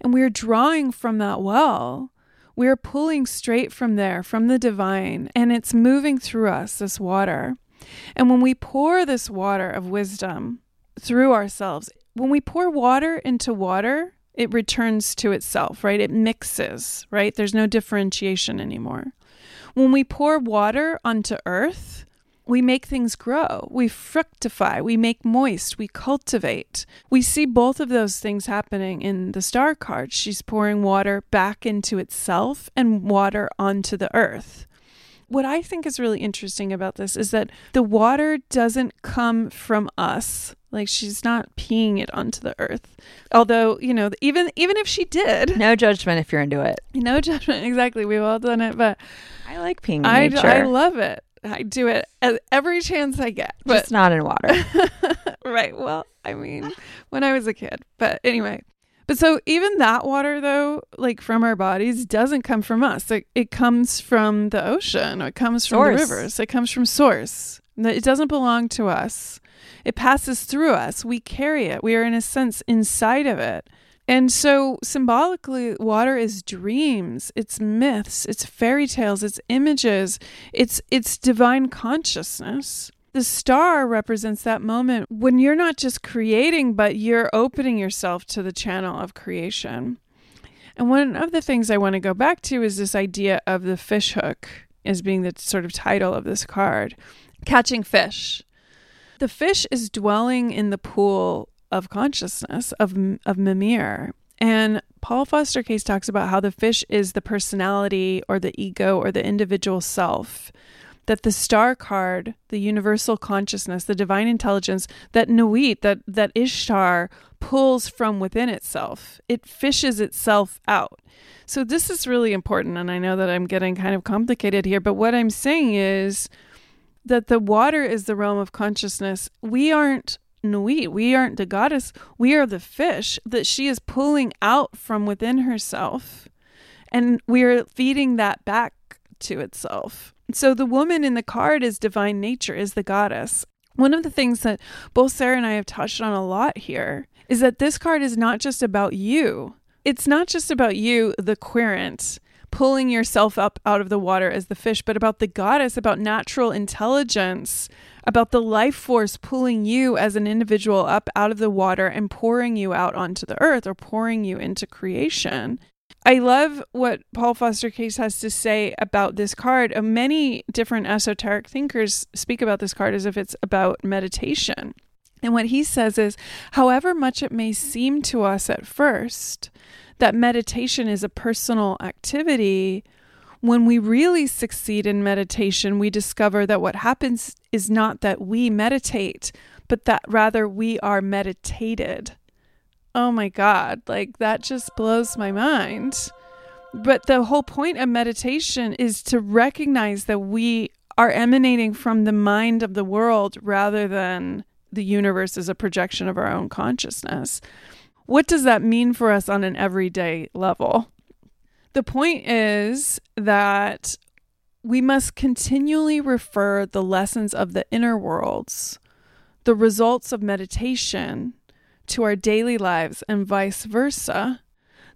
S1: And we are drawing from that well. We are pulling straight from there, from the divine, and it's moving through us, this water. And when we pour this water of wisdom through ourselves, when we pour water into water, it returns to itself, right? It mixes, right? There's no differentiation anymore. When we pour water onto earth, we make things grow. We fructify. We make moist. We cultivate. We see both of those things happening in the star card. She's pouring water back into itself and water onto the earth. What I think is really interesting about this is that the water doesn't come from us. Like she's not peeing it onto the earth. Although, you know, even even if she did,
S2: No judgment if you're into it.
S1: no judgment. Exactly, we've all done it, but
S2: I like peeing in
S1: I,
S2: nature.
S1: I love it. I do it every chance I get. But
S2: just not in water.
S1: right. Well, I mean, when I was a kid. But anyway. But so even that water though, like from our bodies, doesn't come from us. It, it comes from the ocean. It comes from
S2: Source.
S1: the rivers. It comes from source. It doesn't belong to us. It passes through us. We carry it. We are in a sense inside of it. And so symbolically, water is dreams, it's myths, it's fairy tales, it's images, it's it's divine consciousness. The star represents that moment when you're not just creating, but you're opening yourself to the channel of creation. And one of the things I want to go back to is this idea of the fish hook as being the sort of title of this card catching fish. The fish is dwelling in the pool of consciousness of, of Mimir. And Paul Foster Case talks about how the fish is the personality or the ego or the individual self that the star card, the universal consciousness, the divine intelligence, that Nuit, that, that Ishtar pulls from within itself. It fishes itself out. So this is really important. And I know that I'm getting kind of complicated here, but what I'm saying is that the water is the realm of consciousness. We aren't Nuit. We aren't the goddess. We are the fish that she is pulling out from within herself. And we're feeding that back to itself. So the woman in the card is divine nature, is the goddess. One of the things that both Sarah and I have touched on a lot here is that this card is not just about you. It's not just about you, the querent, pulling yourself up out of the water as the fish, but about the goddess, about natural intelligence, about the life force pulling you as an individual up out of the water and pouring you out onto the earth or pouring you into creation. I love what Paul Foster Case has to say about this card. Uh, Many different esoteric thinkers speak about this card as if it's about meditation. And what he says is, however much it may seem to us at first that meditation is a personal activity, when we really succeed in meditation, we discover that what happens is not that we meditate, but that rather we are meditated. Oh my God, like that just blows my mind. But the whole point of meditation is to recognize that we are emanating from the mind of the world rather than the universe as a projection of our own consciousness. What does that mean for us on an everyday level? The point is that we must continually refer the lessons of the inner worlds, the results of meditation, to our daily lives and vice versa.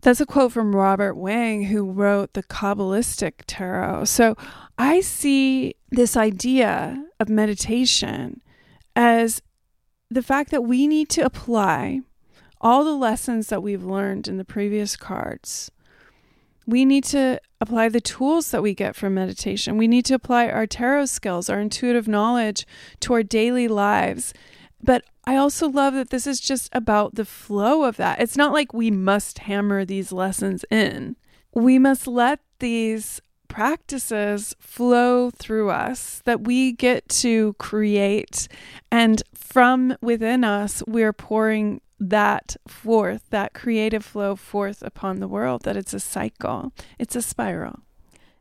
S1: That's a quote from Robert Wang, who wrote the Qabalistic Tarot. So I see this idea of meditation as the fact that we need to apply all the lessons that we've learned in the previous cards. We need to apply the tools that we get from meditation. We need to apply our tarot skills, our intuitive knowledge to our daily lives. But I also love that this is just about the flow of that. It's not like we must hammer these lessons in. We must let these practices flow through us that we get to create. And from within us, we're pouring that forth, that creative flow forth upon the world, that it's a cycle, it's a spiral.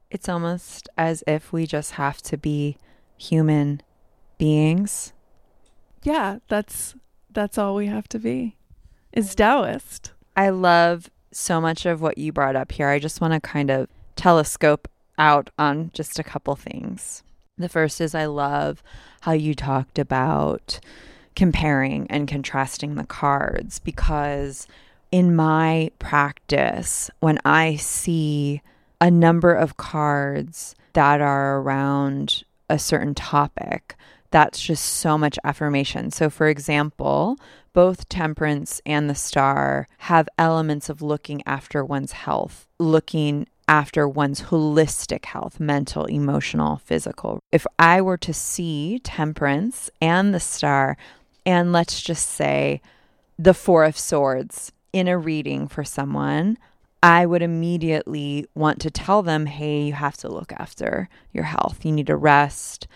S2: It's almost as if we just have to be human beings.
S1: Yeah, that's that's all we have to be. Is Taoist.
S2: I love so much of what you brought up here. I just want to kind of telescope out on just a couple things. The first is I love how you talked about comparing and contrasting the cards because in my practice, when I see a number of cards that are around a certain topic, that's just so much affirmation. So, for example, both temperance and the star have elements of looking after one's health, looking after one's holistic health mental, emotional, physical. If I were to see temperance and the star, and let's just say the Four of Swords in a reading for someone, I would immediately want to tell them, hey, you have to look after your health. You need to rest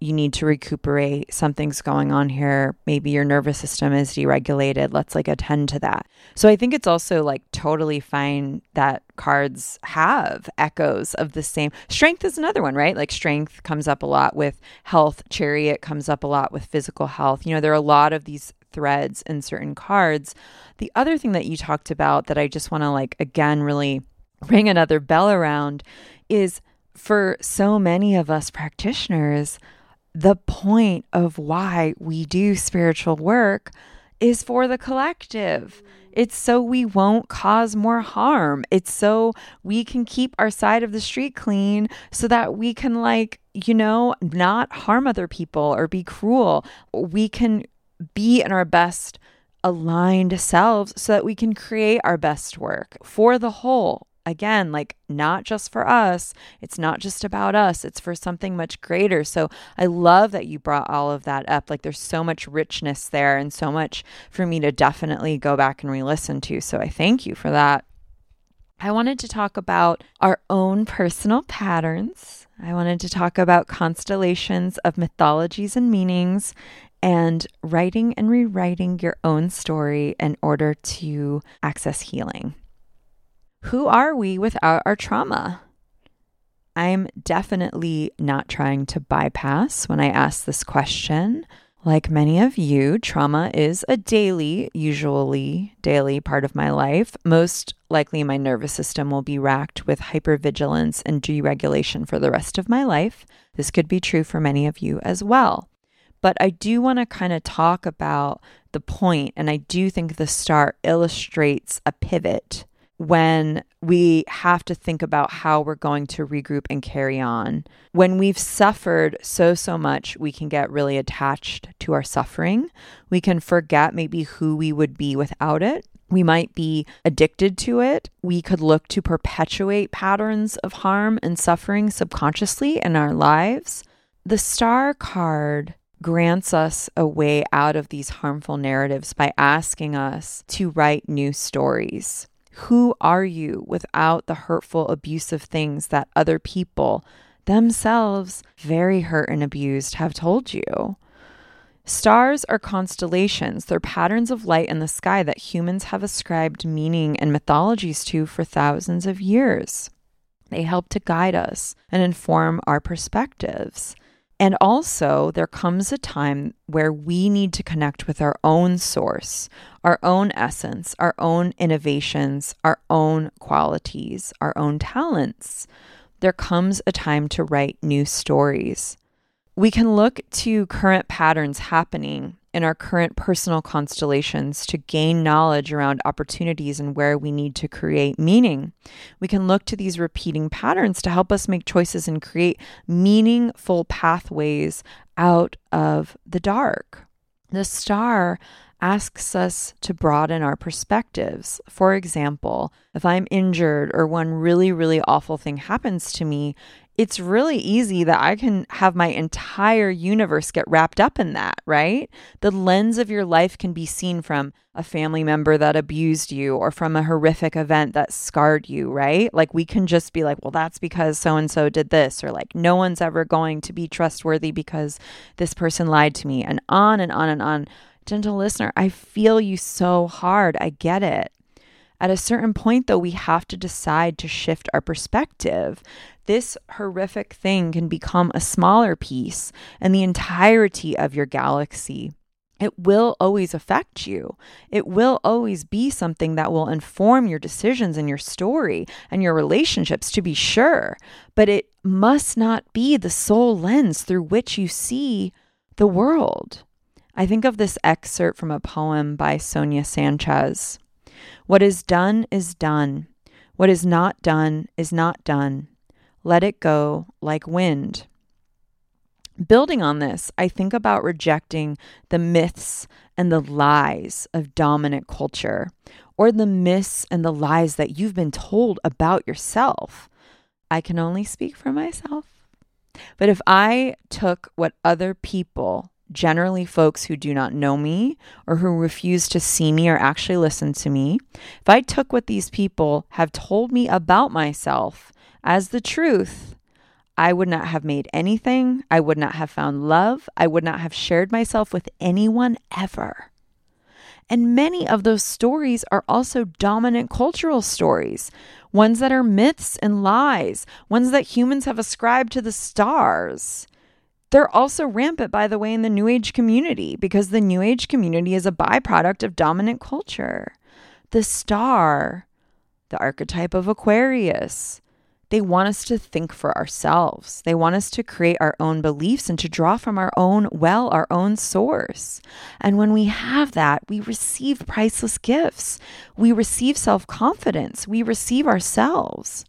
S2: you need to recuperate. Something's going on here. Maybe your nervous system is deregulated. Let's like attend to that. So I think it's also like totally fine that cards have echoes of the same. Strength is another one, right? Like strength comes up a lot with health, chariot comes up a lot with physical health. You know, there are a lot of these threads in certain cards. The other thing that you talked about that I just want to like again really ring another bell around is for so many of us practitioners, the point of why we do spiritual work is for the collective. It's so we won't cause more harm. It's so we can keep our side of the street clean so that we can, like, you know, not harm other people or be cruel. We can be in our best aligned selves so that we can create our best work for the whole again, like not just for us, it's not just about us, it's for something much greater. So I love that you brought all of that up. Like there's so much richness there and so much for me to definitely go back and re listen to. So I thank you for that. I wanted to talk about our own personal patterns. I wanted to talk about constellations of mythologies and meanings and writing and rewriting your own story in order to access healing. Who are we without our trauma? I'm definitely not trying to bypass when I ask this question. Like many of you, trauma is a daily, usually daily part of my life. Most likely, my nervous system will be racked with hypervigilance and deregulation for the rest of my life. This could be true for many of you as well. But I do want to kind of talk about the point, and I do think the star illustrates a pivot when we have to think about how we're going to regroup and carry on. When we've suffered so, so much, we can get really attached to our suffering. We can forget maybe who we would be without it. We might be addicted to it. We could look to perpetuate patterns of harm and suffering subconsciously in our lives. The star card grants us a way out of these harmful narratives by asking us to write new stories. Who are you without the hurtful, abusive things that other people, themselves very hurt and abused, have told you? Stars are constellations. They're patterns of light in the sky that humans have ascribed meaning and mythologies to for thousands of years. They help to guide us and inform our perspectives. And also, there comes a time where we need to connect with our own source, our own essence, our own innovations, our own qualities, our own talents. There comes a time to write new stories. We can look to current patterns happening in our current personal constellations to gain knowledge around opportunities and where we need to create meaning. We can look to these repeating patterns to help us make choices and create meaningful pathways out of the dark. The star asks us to broaden our perspectives. For example, if I'm injured or one really, really awful thing happens to me, it's really easy that I can have my entire universe get wrapped up in that, right? The lens of your life can be seen from a family member that abused you or from a horrific event that scarred you, right? Like we can just be like, well, that's because so and so did this, or like, no one's ever going to be trustworthy because this person lied to me, and on and on and on. Gentle listener, I feel you so hard. I get it. At a certain point, though, we have to decide to shift our perspective. This horrific thing can become a smaller piece and the entirety of your galaxy. It will always affect you. It will always be something that will inform your decisions and your story and your relationships, to be sure. But it must not be the sole lens through which you see the world. I think of this excerpt from a poem by Sonia Sanchez. What is done is done. What is not done is not done. Let it go like wind. Building on this, I think about rejecting the myths and the lies of dominant culture, or the myths and the lies that you've been told about yourself. I can only speak for myself. But if I took what other people, generally folks who do not know me or who refuse to see me or actually listen to me, if I took what these people have told me about myself as the truth, I would not have made anything. I would not have found love. I would not have shared myself with anyone ever. And many of those stories are also dominant cultural stories, ones that are myths and lies, ones that humans have ascribed to the stars. They're also rampant, by the way, in the New Age community because the New Age community is a byproduct of dominant culture. The star, the archetype of Aquarius, they want us to think for ourselves. They want us to create our own beliefs and to draw from our own well, our own source. And when we have that, we receive priceless gifts. We receive self confidence. We receive ourselves.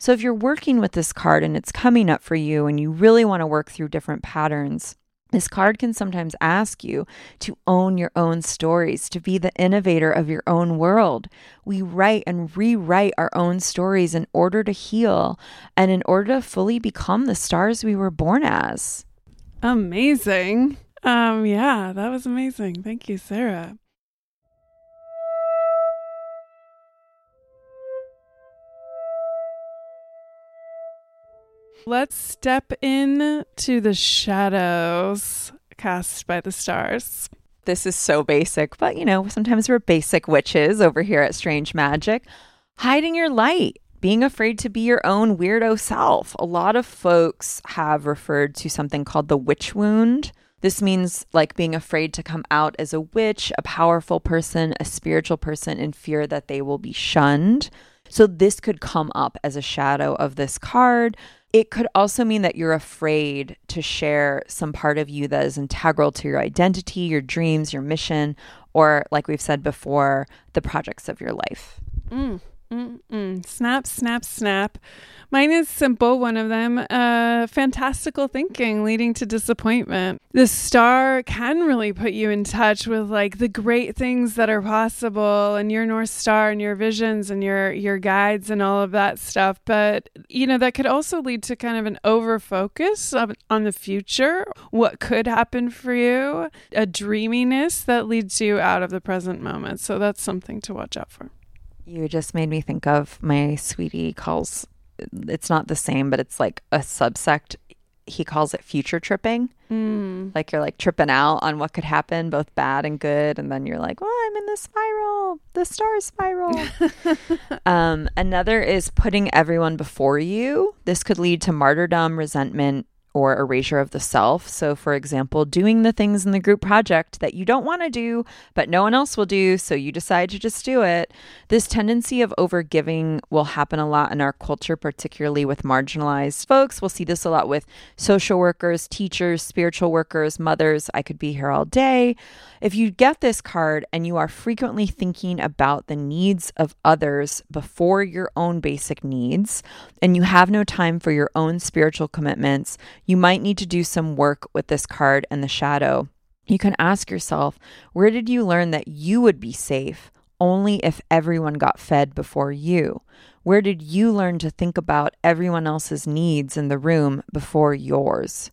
S2: So if you're working with this card and it's coming up for you and you really want to work through different patterns, this card can sometimes ask you to own your own stories, to be the innovator of your own world. We write and rewrite our own stories in order to heal and in order to fully become the stars we were born as.
S1: Amazing. Um yeah, that was amazing. Thank you, Sarah. Let's step in to the shadows cast by the stars.
S2: This is so basic, but you know, sometimes we're basic witches over here at Strange Magic. Hiding your light, being afraid to be your own weirdo self. A lot of folks have referred to something called the witch wound. This means like being afraid to come out as a witch, a powerful person, a spiritual person, in fear that they will be shunned. So, this could come up as a shadow of this card. It could also mean that you're afraid to share some part of you that is integral to your identity, your dreams, your mission, or, like we've said before, the projects of your life.
S1: Mm. Mm-mm. Snap, snap, snap. Mine is simple, one of them. Uh, fantastical thinking leading to disappointment. The star can really put you in touch with like the great things that are possible and your North Star and your visions and your, your guides and all of that stuff. But, you know, that could also lead to kind of an over focus on the future, what could happen for you, a dreaminess that leads you out of the present moment. So that's something to watch out for.
S2: You just made me think of my sweetie calls it's not the same, but it's like a subsect. He calls it future tripping.
S1: Mm.
S2: Like you're like tripping out on what could happen, both bad and good, and then you're like, "Well, I'm in the spiral, the star spiral." um, another is putting everyone before you. This could lead to martyrdom, resentment, or erasure of the self. So, for example, doing the things in the group project that you don't want to do, but no one else will do, so you decide to just do it. This tendency of overgiving will happen a lot in our culture, particularly with marginalized folks. We'll see this a lot with social workers, teachers, spiritual workers, mothers. I could be here all day. If you get this card and you are frequently thinking about the needs of others before your own basic needs, and you have no time for your own spiritual commitments, you might need to do some work with this card and the shadow. You can ask yourself, where did you learn that you would be safe only if everyone got fed before you? Where did you learn to think about everyone else's needs in the room before yours?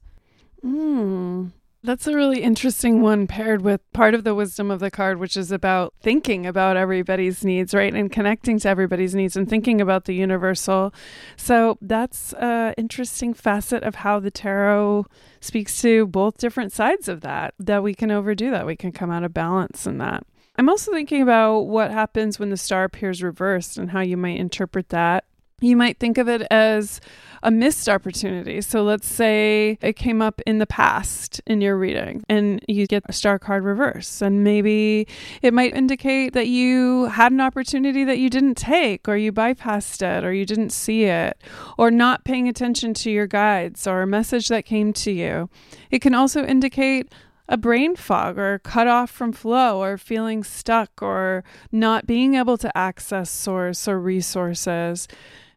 S1: Hmm. That's a really interesting one paired with part of the wisdom of the card, which is about thinking about everybody's needs, right? And connecting to everybody's needs and thinking about the universal. So that's an interesting facet of how the tarot speaks to both different sides of that, that we can overdo that. We can come out of balance in that. I'm also thinking about what happens when the star appears reversed and how you might interpret that You might think of it as a missed opportunity. So let's say it came up in the past in your reading and you get a star card reverse. And maybe it might indicate that you had an opportunity that you didn't take, or you bypassed it, or you didn't see it, or not paying attention to your guides or a message that came to you. It can also indicate a brain fog or cut off from flow or feeling stuck or not being able to access source or resources,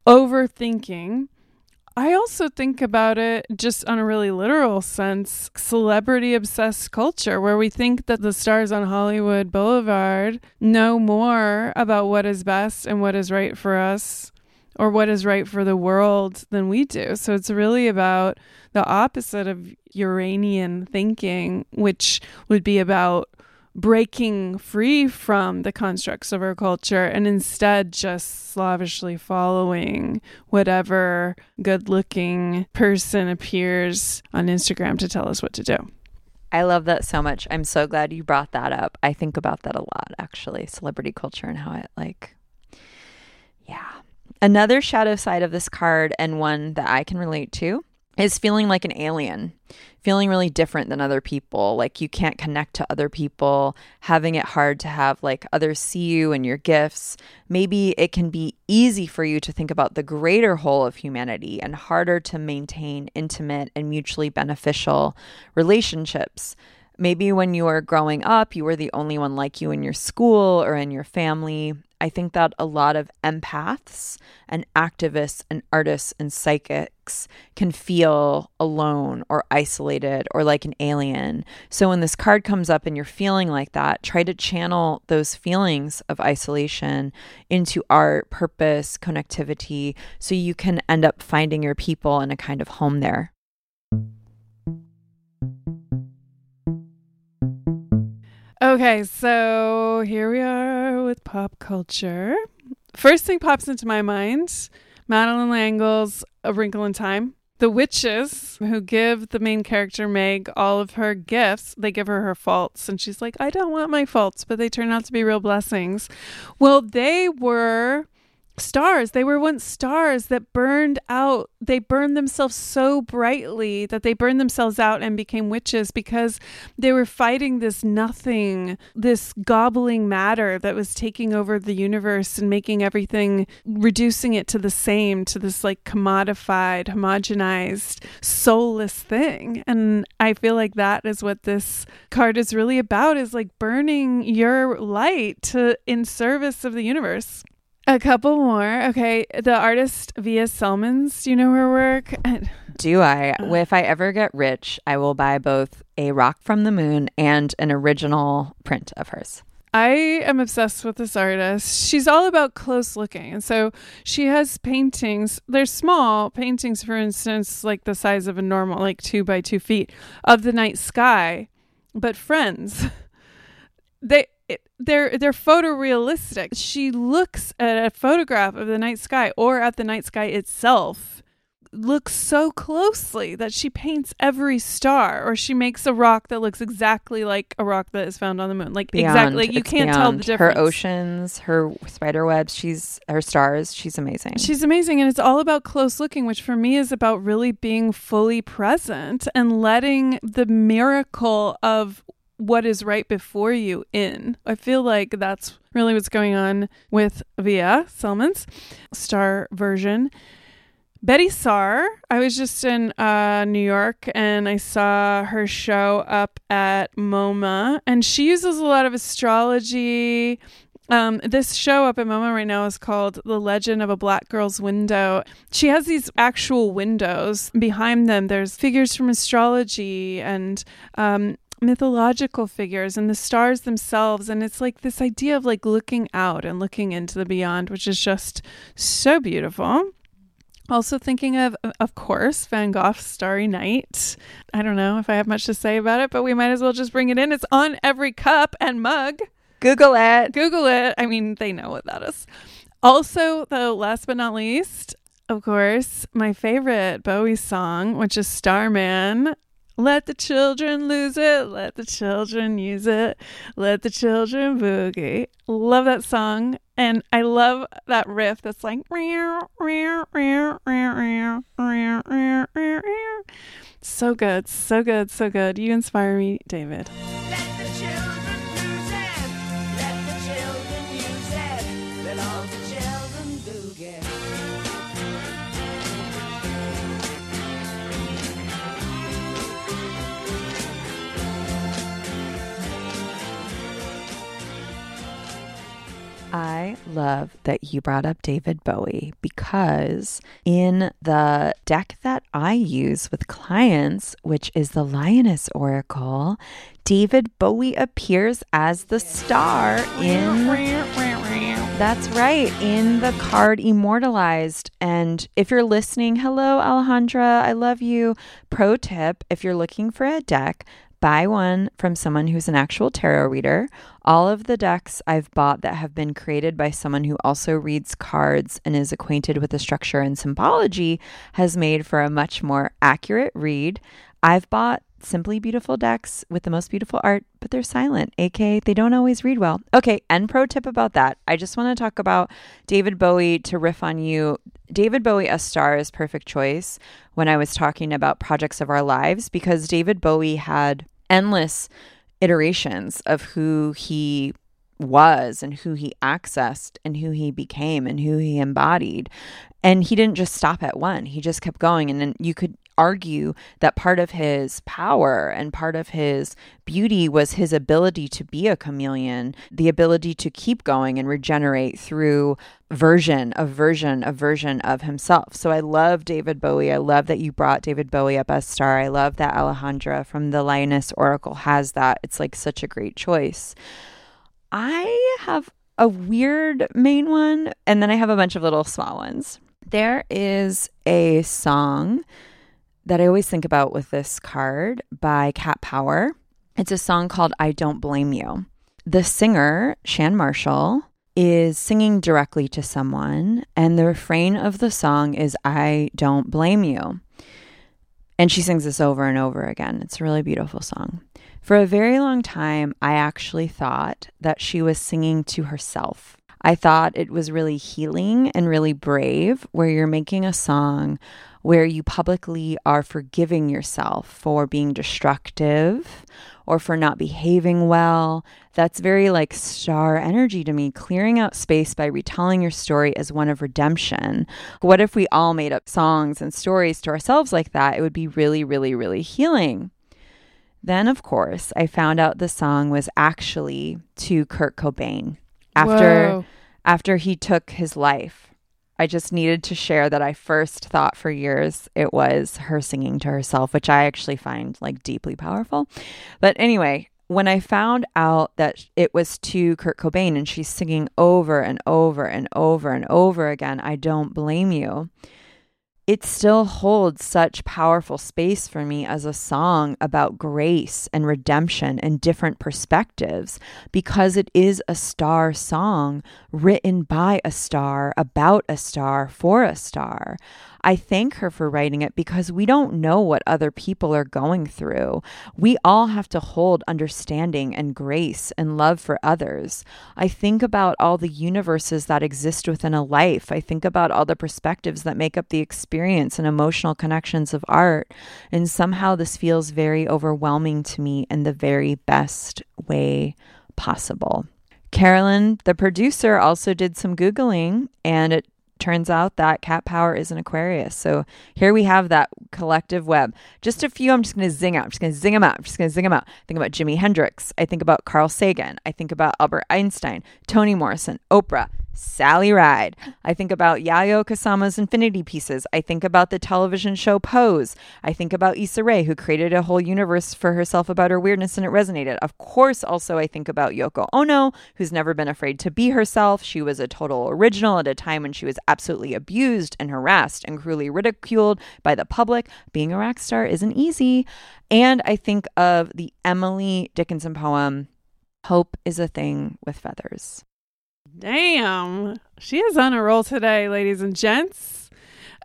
S1: overthinking. I also think about it just on a really literal sense celebrity obsessed culture, where we think that the stars on Hollywood Boulevard know more about what is best and what is right for us or what is right for the world than we do. So it's really about the opposite of Uranian thinking, which would be about breaking free from the constructs of our culture and instead just slavishly following whatever good looking person appears on Instagram to tell us what to do.
S2: I love that so much. I'm so glad you brought that up. I think about that a lot, actually, celebrity culture and how it, like, yeah. Another shadow side of this card, and one that I can relate to, is feeling like an alien, feeling really different than other people. Like you can't connect to other people, having it hard to have like others see you and your gifts. Maybe it can be easy for you to think about the greater whole of humanity and harder to maintain intimate and mutually beneficial relationships. Maybe when you were growing up, you were the only one like you in your school or in your family. I think that a lot of empaths and activists and artists and psychics can feel alone or isolated or like an alien. So when this card comes up and you're feeling like that, try to channel those feelings of isolation into art, purpose, connectivity, so you can end up finding your people and a kind of home there.
S1: Okay, so here we are with pop culture. First thing pops into my mind Madeleine L'Engle's A Wrinkle in Time. The witches who give the main character Meg all of her gifts, they give her her faults, and she's like, I don't want my faults, but they turn out to be real blessings. Well, they were stars. They were once stars that burned out. They burned themselves so brightly that they burned themselves out and became witches because they were fighting this nothing, this gobbling matter that was taking over the universe and making everything, reducing it to the same, to this like commodified, homogenized, soulless thing. And I feel like that is what this card is really about is like burning your light to in service of the universe. A couple more. Okay. The artist Vija Celmins, do you know her work?
S2: Do I? Uh. If I ever get rich, I will buy both a rock from the moon and an original print of hers.
S1: I am obsessed with this artist. She's all about close looking. And so she has paintings. They're small paintings, for instance, like the size of a normal, like two by two feet of the night sky. But friends, they they're they're photorealistic. She looks at a photograph of the night sky or at the night sky itself looks so closely that she paints every star or she makes a rock that looks exactly like a rock that is found on the moon. Like
S2: beyond,
S1: exactly you can't tell the difference
S2: her oceans her spider webs she's her stars she's amazing.
S1: She's amazing and it's all about close looking which for me is about really being fully present and letting the miracle of what is right before you in. I feel like that's really what's going on with Vija Celmins star version. Betye Saar, I was just in uh, New York and I saw her show up at MoMA, and she uses a lot of astrology. Um, this show up at MoMA right now is called The Legend of a Black Girl's Window. She has these actual windows. Behind them, there's figures from astrology and um, mythological figures and the stars themselves. And it's like this idea of like looking out and looking into the beyond which is just so beautiful. Also thinking of of course van gogh's starry night. I don't know if i have much to say about it but we might as well just bring it in. It's on every cup and mug.
S2: Google it.
S1: Google it. I mean they know what that is also though last but not least of course, my favorite Bowie song, which is Starman. Let the children lose it. Let the children use it. Let the children boogie. Love that song. And I love that riff that's like so good, so good, so good. You inspire me, David.
S2: I love that you brought up David Bowie because in the deck that I use with clients, which is the Lioness Oracle, David Bowie appears as the star in. That's right, in the card Immortalized. And if you're listening, hello, Alejandra, I love you. Pro tip if you're looking for a deck, buy one from someone who's an actual tarot reader. All of the decks I've bought that have been created by someone who also reads cards and is acquainted with the structure and symbology has made for a much more accurate read. I've bought simply beautiful decks with the most beautiful art, but they're silent, aka they don't always read well. Okay, and pro tip about that. I just want to talk about David Bowie to riff on you. David Bowie, a star, is perfect choice when I was talking about projects of our lives because David Bowie had endless iterations of who he was and who he accessed and who he became and who he embodied. And he didn't just stop at one, he just kept going. And then you could argue that part of his power and part of his beauty was his ability to be a chameleon, the ability to keep going and regenerate through version of version of version of himself. So I love David Bowie. I love that you brought David Bowie up as star. I love that Alejandra from the Lioness Oracle has that. It's like such a great choice. I have a weird main one, and then I have a bunch of little small ones. There is a song that I always think about with this card by Cat Power. It's a song called I Don't Blame You. The singer, Chan Marshall, is singing directly to someone, and the refrain of the song is I Don't Blame You. And she sings this over and over again. It's a really beautiful song. For a very long time, I actually thought that she was singing to herself. I thought it was really healing and really brave, where you're making a song where you publicly are forgiving yourself for being destructive or for not behaving well. That's very like star energy to me, clearing out space by retelling your story as one of redemption. What if we all made up songs and stories to ourselves like that? It would be really, really, really healing. Then, of course, I found out the song was actually to Kurt Cobain after
S1: Whoa.
S2: after he took his life. I just needed to share that I first thought for years it was her singing to herself, which I actually find like deeply powerful. But anyway, when I found out that it was to Kurt Cobain and she's singing over and over and over and over again, I don't blame you it still holds such powerful space for me as a song about grace and redemption and different perspectives because it is a star song written by a star, about a star, for a star. I thank her for writing it because we don't know what other people are going through. We all have to hold understanding and grace and love for others. I think about all the universes that exist within a life. I think about all the perspectives that make up the experience and emotional connections of art. And somehow this feels very overwhelming to me in the very best way possible. Carolyn, the producer, also did some Googling and it turns out that cat power is an Aquarius. So here we have that collective web. Just a few I'm just going to zing out. I'm just going to zing them out. I'm just going to zing them out. I think about Jimi Hendrix. I think about Carl Sagan. I think about Albert Einstein, Toni Morrison, Oprah, Sally Ride. I think about Yayoi Kusama's Infinity Pieces. I think about the television show Pose. I think about Issa Rae, who created a whole universe for herself about her weirdness and it resonated. Of course, also, I think about Yoko Ono, who's never been afraid to be herself. She was a total original at a time when she was absolutely abused and harassed and cruelly ridiculed by the public. Being a rock star isn't easy. And I think of the Emily Dickinson poem, Hope is a Thing with Feathers.
S1: Damn. She is on a roll today, ladies and gents.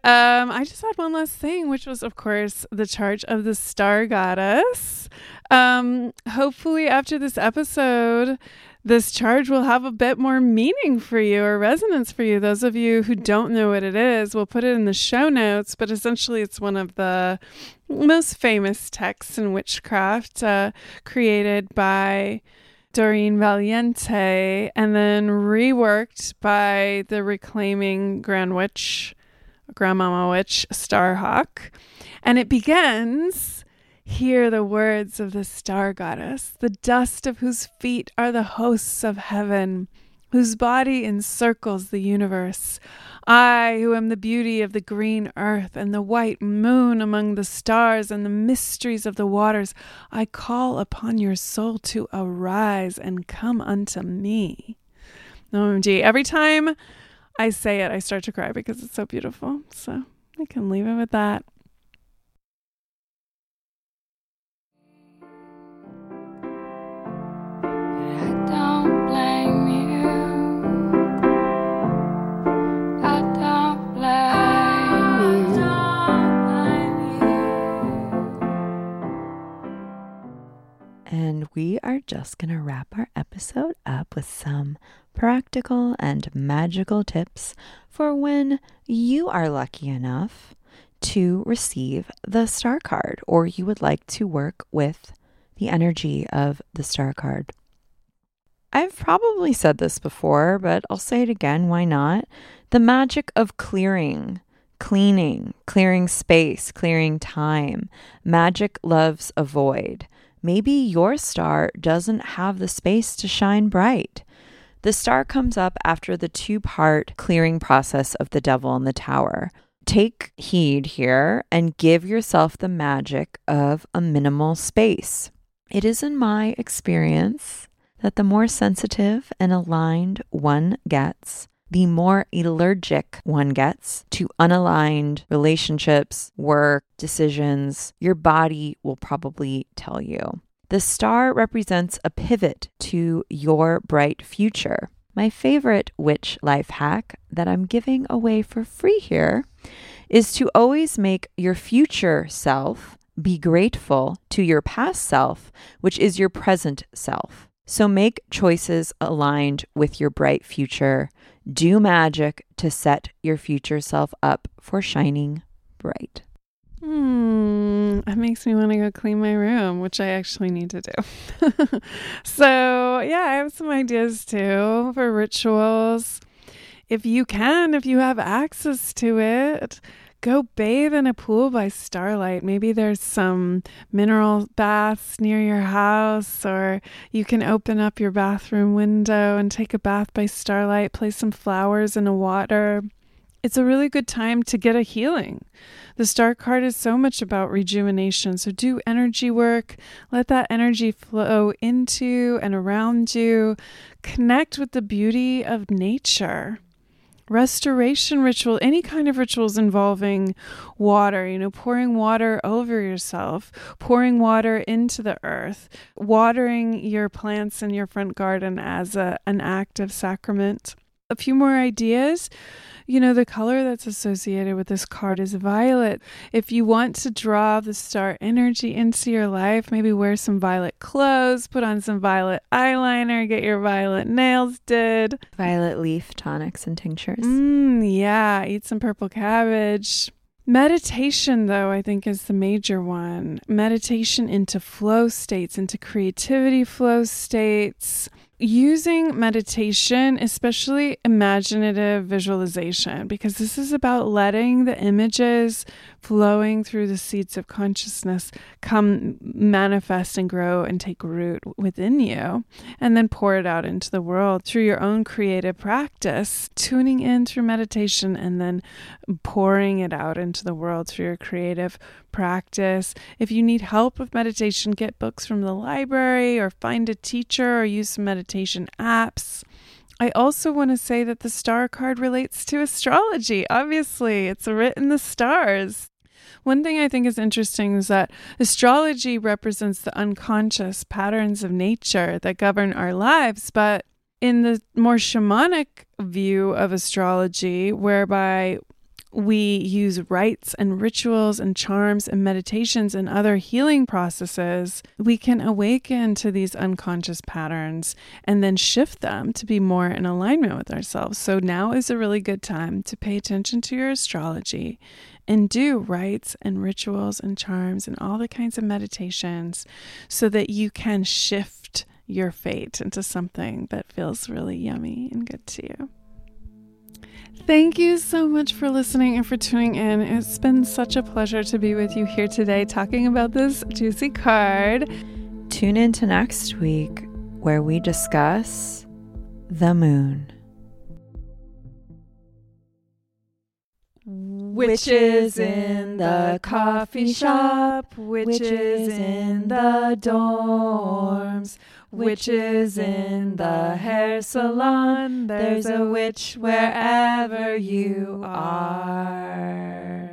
S1: Um, I just had one last thing, which was, of course, the charge of the star goddess. Um, hopefully, after this episode, this charge will have a bit more meaning for you or resonance for you. Those of you who don't know what it is, we'll put it in the show notes, but essentially it's one of the most famous texts in witchcraft uh, created by Doreen Valiente and then reworked by the reclaiming Grand Witch, Grandmama Witch Starhawk. And it begins Hear the words of the star goddess, the dust of whose feet are the hosts of heaven, whose body encircles the universe. I, who am the beauty of the green earth and the white moon among the stars and the mysteries of the waters, I call upon your soul to arise and come unto me. OMG. Every time I say it, I start to cry because it's so beautiful. So I can leave it with that.
S2: We are just going to wrap our episode up with some practical and magical tips for when you are lucky enough to receive the star card or you would like to work with the energy of the star card. I've probably said this before, but I'll say it again. Why not? The magic of clearing, cleaning, clearing space, clearing time. Magic loves a void. Maybe your star doesn't have the space to shine bright. The star comes up after the two part clearing process of the devil in the tower. Take heed here and give yourself the magic of a minimal space. It is in my experience that the more sensitive and aligned one gets, the more allergic one gets to unaligned relationships, work, decisions, your body will probably tell you. The star represents a pivot to your bright future. My favorite witch life hack that I'm giving away for free here is to always make your future self be grateful to your past self, which is your present self. So make choices aligned with your bright future. Do magic to set your future self up for shining bright.
S1: Hmm, that makes me want to go clean my room, which I actually need to do. so, yeah, I have some ideas too for rituals. If you can, if you have access to it, go bathe in a pool by starlight. Maybe there's some mineral baths near your house, or you can open up your bathroom window and take a bath by starlight, place some flowers in the water. It's a really good time to get a healing. The star card is so much about rejuvenation. So do energy work, let that energy flow into and around you, connect with the beauty of nature restoration ritual, any kind of rituals involving water, you know, pouring water over yourself, pouring water into the earth, watering your plants in your front garden as a, an act of sacrament. A few more ideas. You know, the color that's associated with this card is violet. If you want to draw the star energy into your life, maybe wear some violet clothes, put on some violet eyeliner, get your violet nails did.
S2: Violet leaf tonics and tinctures.
S1: Mm, yeah, eat some purple cabbage. Meditation, though, I think is the major one. Meditation into flow states, into creativity flow states using meditation, especially imaginative visualization, because this is about letting the images flowing through the seeds of consciousness come manifest and grow and take root within you, and then pour it out into the world through your own creative practice, tuning in through meditation and then pouring it out into the world through your creative practice. If you need help with meditation, get books from the library or find a teacher or use some meditation apps. I also want to say that the star card relates to astrology. Obviously, it's written the stars. One thing I think is interesting is that astrology represents the unconscious patterns of nature that govern our lives, but in the more shamanic view of astrology, whereby we use rites and rituals and charms and meditations and other healing processes, we can awaken to these unconscious patterns and then shift them to be more in alignment with ourselves. So now is a really good time to pay attention to your astrology and do rites and rituals and charms and all the kinds of meditations so that you can shift your fate into something that feels really yummy and good to you. Thank you so much for listening and for tuning in. It's been such a pleasure to be with you here today talking about this juicy card.
S2: Tune in to next week where we discuss the moon.
S1: Witches in the coffee shop, witches in the dorms, witches in the hair salon. There's a witch wherever you are.